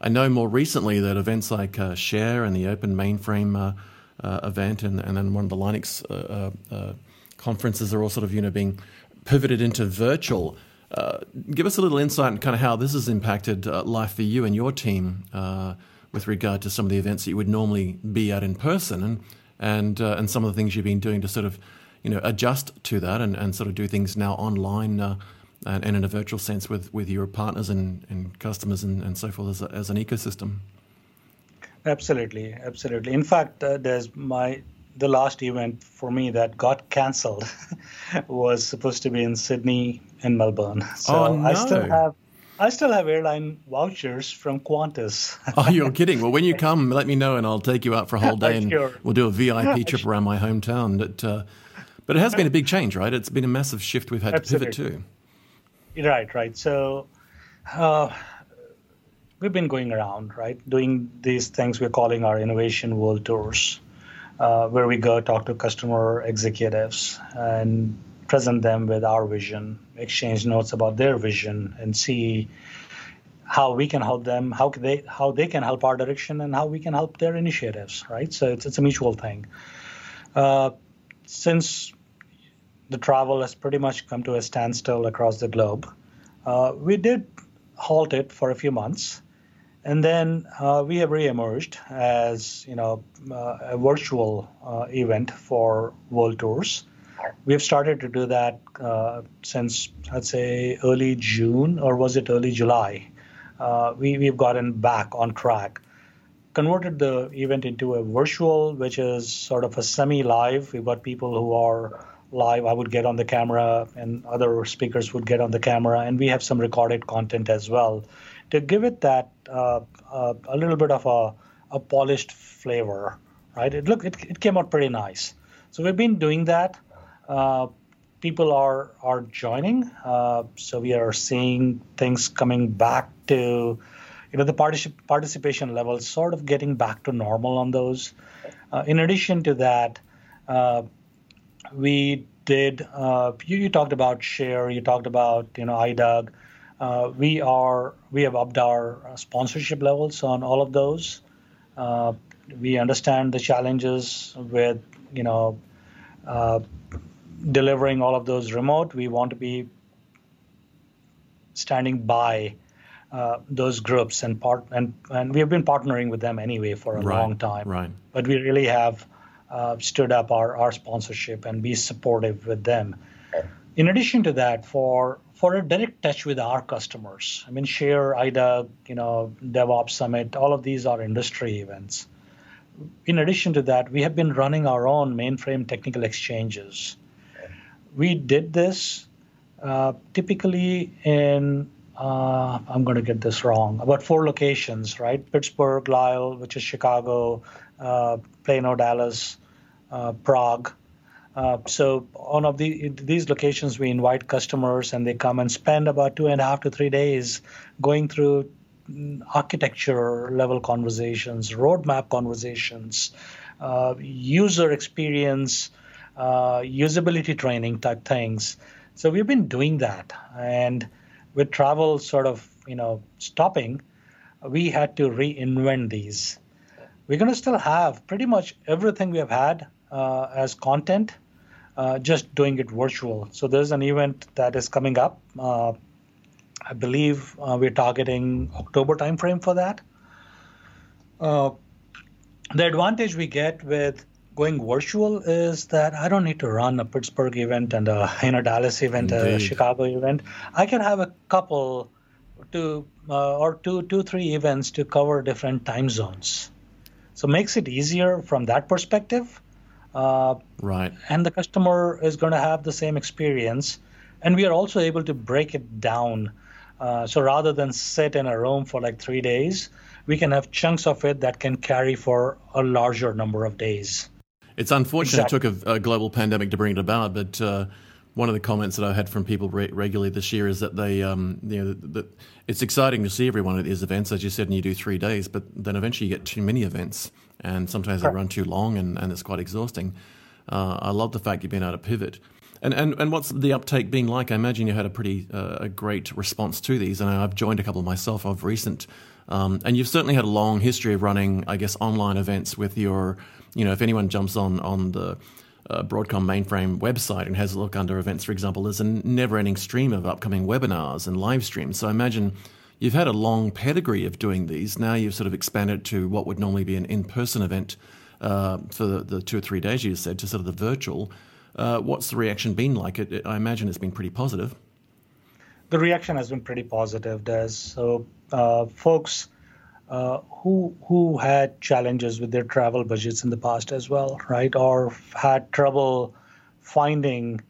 I know more recently that events like Share and the Open Mainframe Uh, event, and, and, then one of the Linux uh, uh, uh, conferences are all sort of you know being pivoted into virtual. Uh, give us a little insight on kind of how this has impacted life for you and your team with regard to some of the events that you would normally be at in person, and and and some of the things you've been doing to sort of you know adjust to that and, and sort of do things now online and, and in a virtual sense with, with your partners and, and customers and, and so forth as, a, as an ecosystem. Absolutely, absolutely. In fact, uh, there's my the last event for me that got cancelled (laughs) was supposed to be in Sydney and Melbourne. So oh, no. I still have I still have airline vouchers from Qantas. (laughs) oh, you're kidding. Well, when you come, let me know and I'll take you out for a whole day (laughs) and sure. we'll do a VIP trip around my hometown. But, uh, but it has been a big change, right? It's been a massive shift we've had Absolutely. to pivot to. Right, right. So uh, we've been going around, right, doing these things we're calling our innovation world tours, uh, where we go talk to customer executives and present them with our vision, exchange notes about their vision, and see how we can help them, how they how they can help our direction, and how we can help their initiatives, right? So it's it's a mutual thing. Uh, since the travel has pretty much come to a standstill across the globe. Uh, we did halt it for a few months, and then uh, we have reemerged as you know uh, a virtual uh, event for world tours. We have started to do that uh, since I'd say early June or was it early July. Uh, we, we've gotten back on track converted the event into a virtual, which is sort of a semi-live. We've got people who are live. I would get on the camera, and other speakers would get on the camera, and we have some recorded content as well to give it that uh, uh, a little bit of a, a polished flavor. Right? It look it, it came out pretty nice. So we've been doing that. Uh, people are are joining, uh, so we are seeing things coming back to. You know the particip- participation levels sort of getting back to normal on those. Uh, in addition to that, uh, we did. You, you, talked about share. You talked about you know IDUG. Uh, we are we have upped our sponsorship levels on all of those. Uh, we understand the challenges with you know uh, delivering all of those remote. We want to be standing by uh, those groups and part and and we have been partnering with them anyway for a right, long time. Right. But we really have uh, stood up our, our sponsorship and be supportive with them. In addition to that, for for a direct touch with our customers, I mean, Share, IDUG, you know, DevOps Summit, all of these are industry events. In addition to that, we have been running our own mainframe technical exchanges. We did this uh, typically in uh, I'm going to get this wrong, about four locations, right? Pittsburgh, Lisle, which is Chicago, uh, Plano, Dallas, uh, Prague. Uh, so on of the, these locations, we invite customers, and they come and spend about two and a half to three days going through mm, architecture level conversations, roadmap conversations, uh, user experience, uh, usability training type things. So we've been doing that, and with travel sort of you know stopping, we had to reinvent these we're going to still have pretty much everything we have had as content, uh, just doing it virtual. So there's an event that is coming up. Uh, I believe uh, we're targeting October timeframe for that. Uh, the advantage we get with going virtual is that I don't need to run a Pittsburgh event and a you know Dallas event, Indeed. a Chicago event. I can have a couple to uh, or two, two, three events to cover different time zones. So makes it easier from that perspective. Uh, right. And the customer is going to have the same experience, and we are also able to break it down. Uh, so rather than sit in a room for like three days, we can have chunks of it that can carry for a larger number of days. It's unfortunate exactly. it took a, a, global pandemic to bring it about, but uh, one of the comments that I've had from people re- regularly this year is that they, um, you know, that it's exciting to see everyone at these events, as you said, and you do three days, but then eventually you get too many events, and sometimes they run too long, and, and it's quite exhausting. Uh, I love the fact you've been able to pivot. And, and and what's the uptake been like? I imagine you had a pretty uh, a great response to these, and I've joined a couple myself of recent. Um, and you've certainly had a long history of running, I guess, online events with your, you know, if anyone jumps on on the uh, Broadcom mainframe website and has a look under events, for example, there's a never ending stream of upcoming webinars and live streams. So I imagine you've had a long pedigree of doing these. Now you've sort of expanded to what would normally be an in person event uh, for the, the, two or three days you said to sort of the virtual. Uh, what's the reaction been like? It, it, I imagine it's been pretty positive. The reaction has been pretty positive, Dez. So, uh, folks uh, who who had challenges with their travel budgets in the past as well, right? Or had trouble finding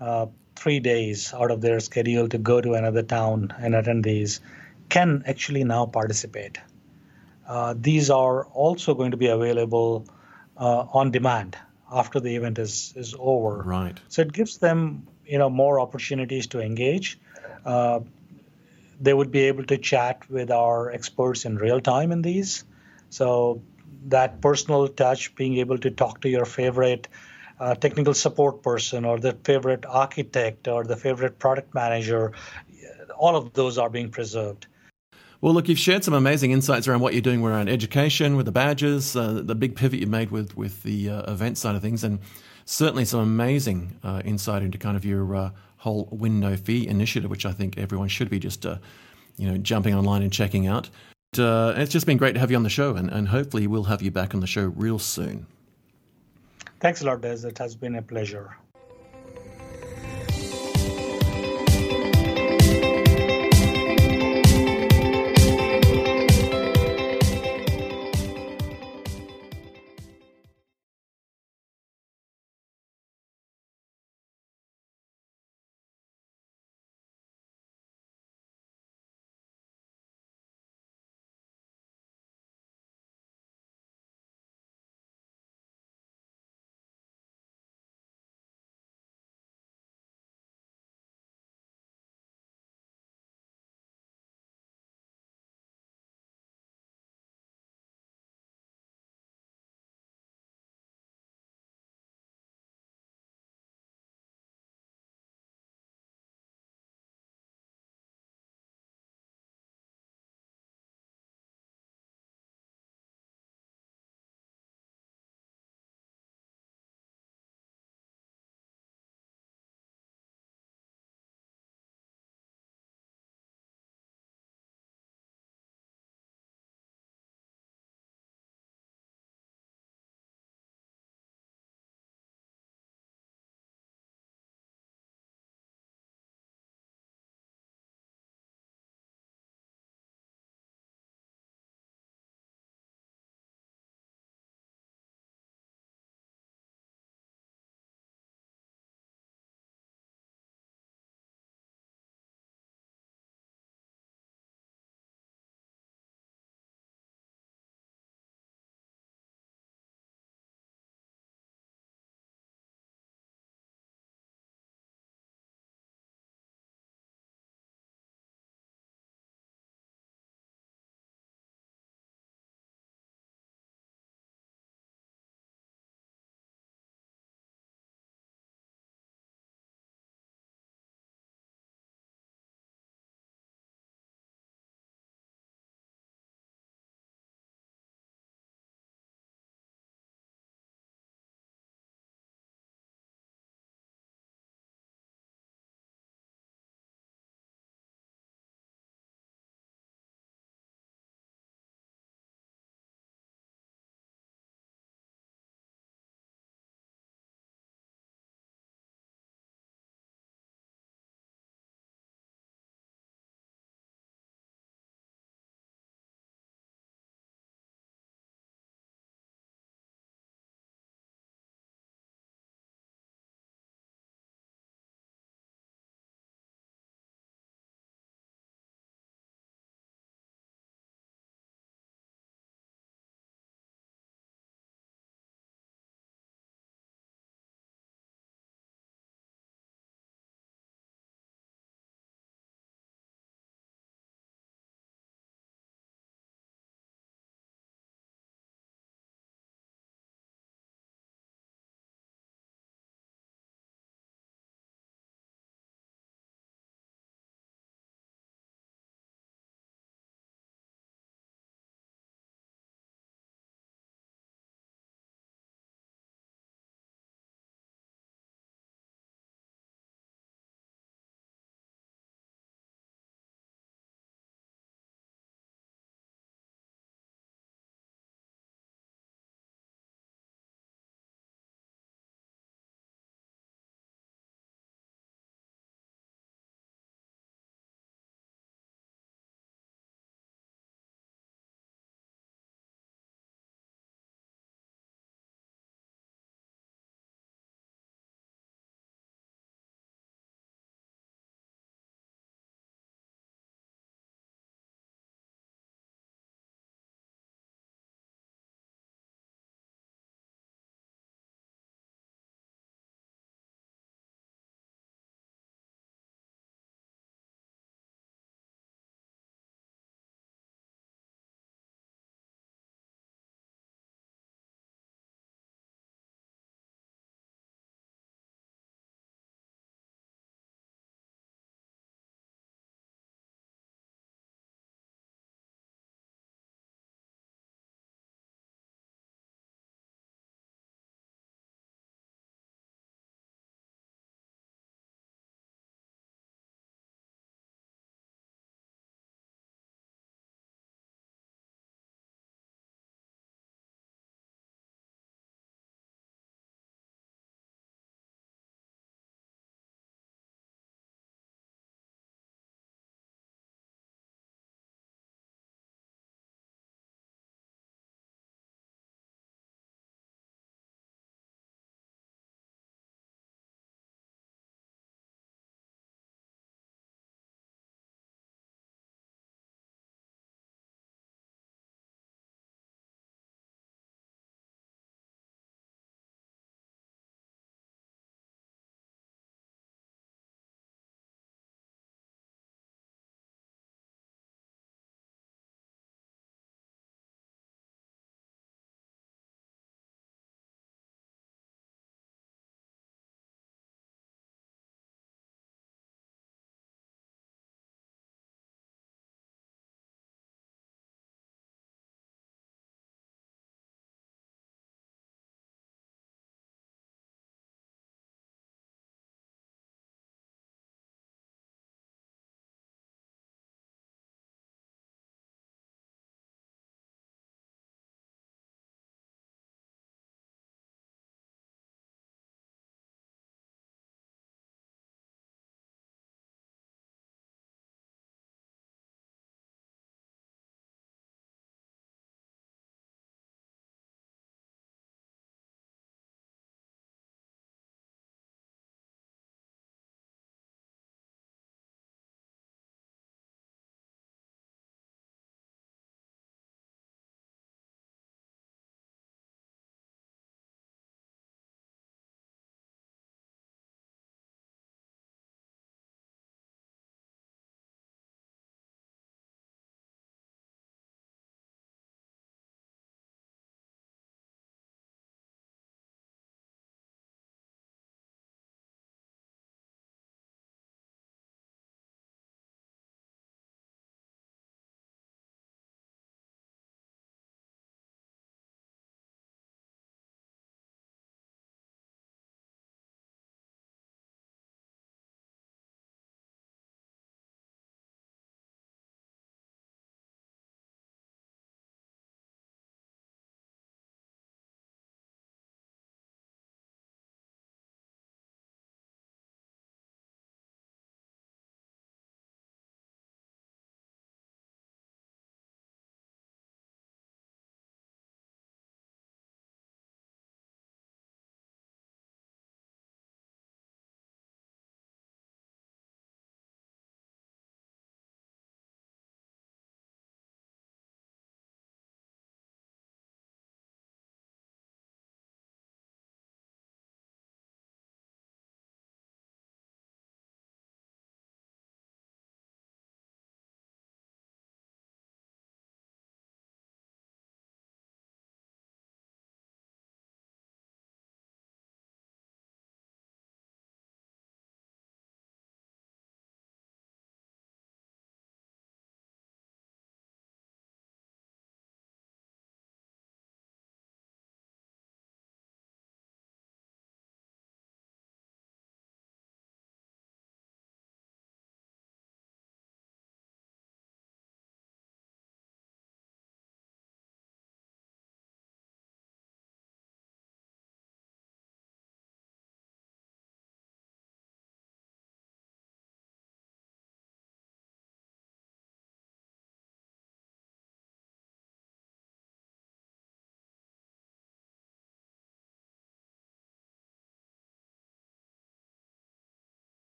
uh, three days out of their schedule to go to another town and attend these, can actually now participate. Uh, these are also going to be available uh, on demand after the event is is over. Right. So it gives them you know more opportunities to engage. Uh, they would be able to chat with our experts in real time in these. So that personal touch, being able to talk to your favorite uh, technical support person or the favorite architect or the favorite product manager, all of those are being preserved. Well, look, you've shared some amazing insights around what you're doing around education with the badges, uh, the big pivot you made with with the uh, event side of things, and certainly some amazing uh, insight into kind of your uh, whole win no fee initiative, which I think everyone should be just uh, you know jumping online and checking out. But, uh, it's just been great to have you on the show, and, and hopefully we'll have you back on the show real soon. Thanks a lot, Dez. It has been a pleasure.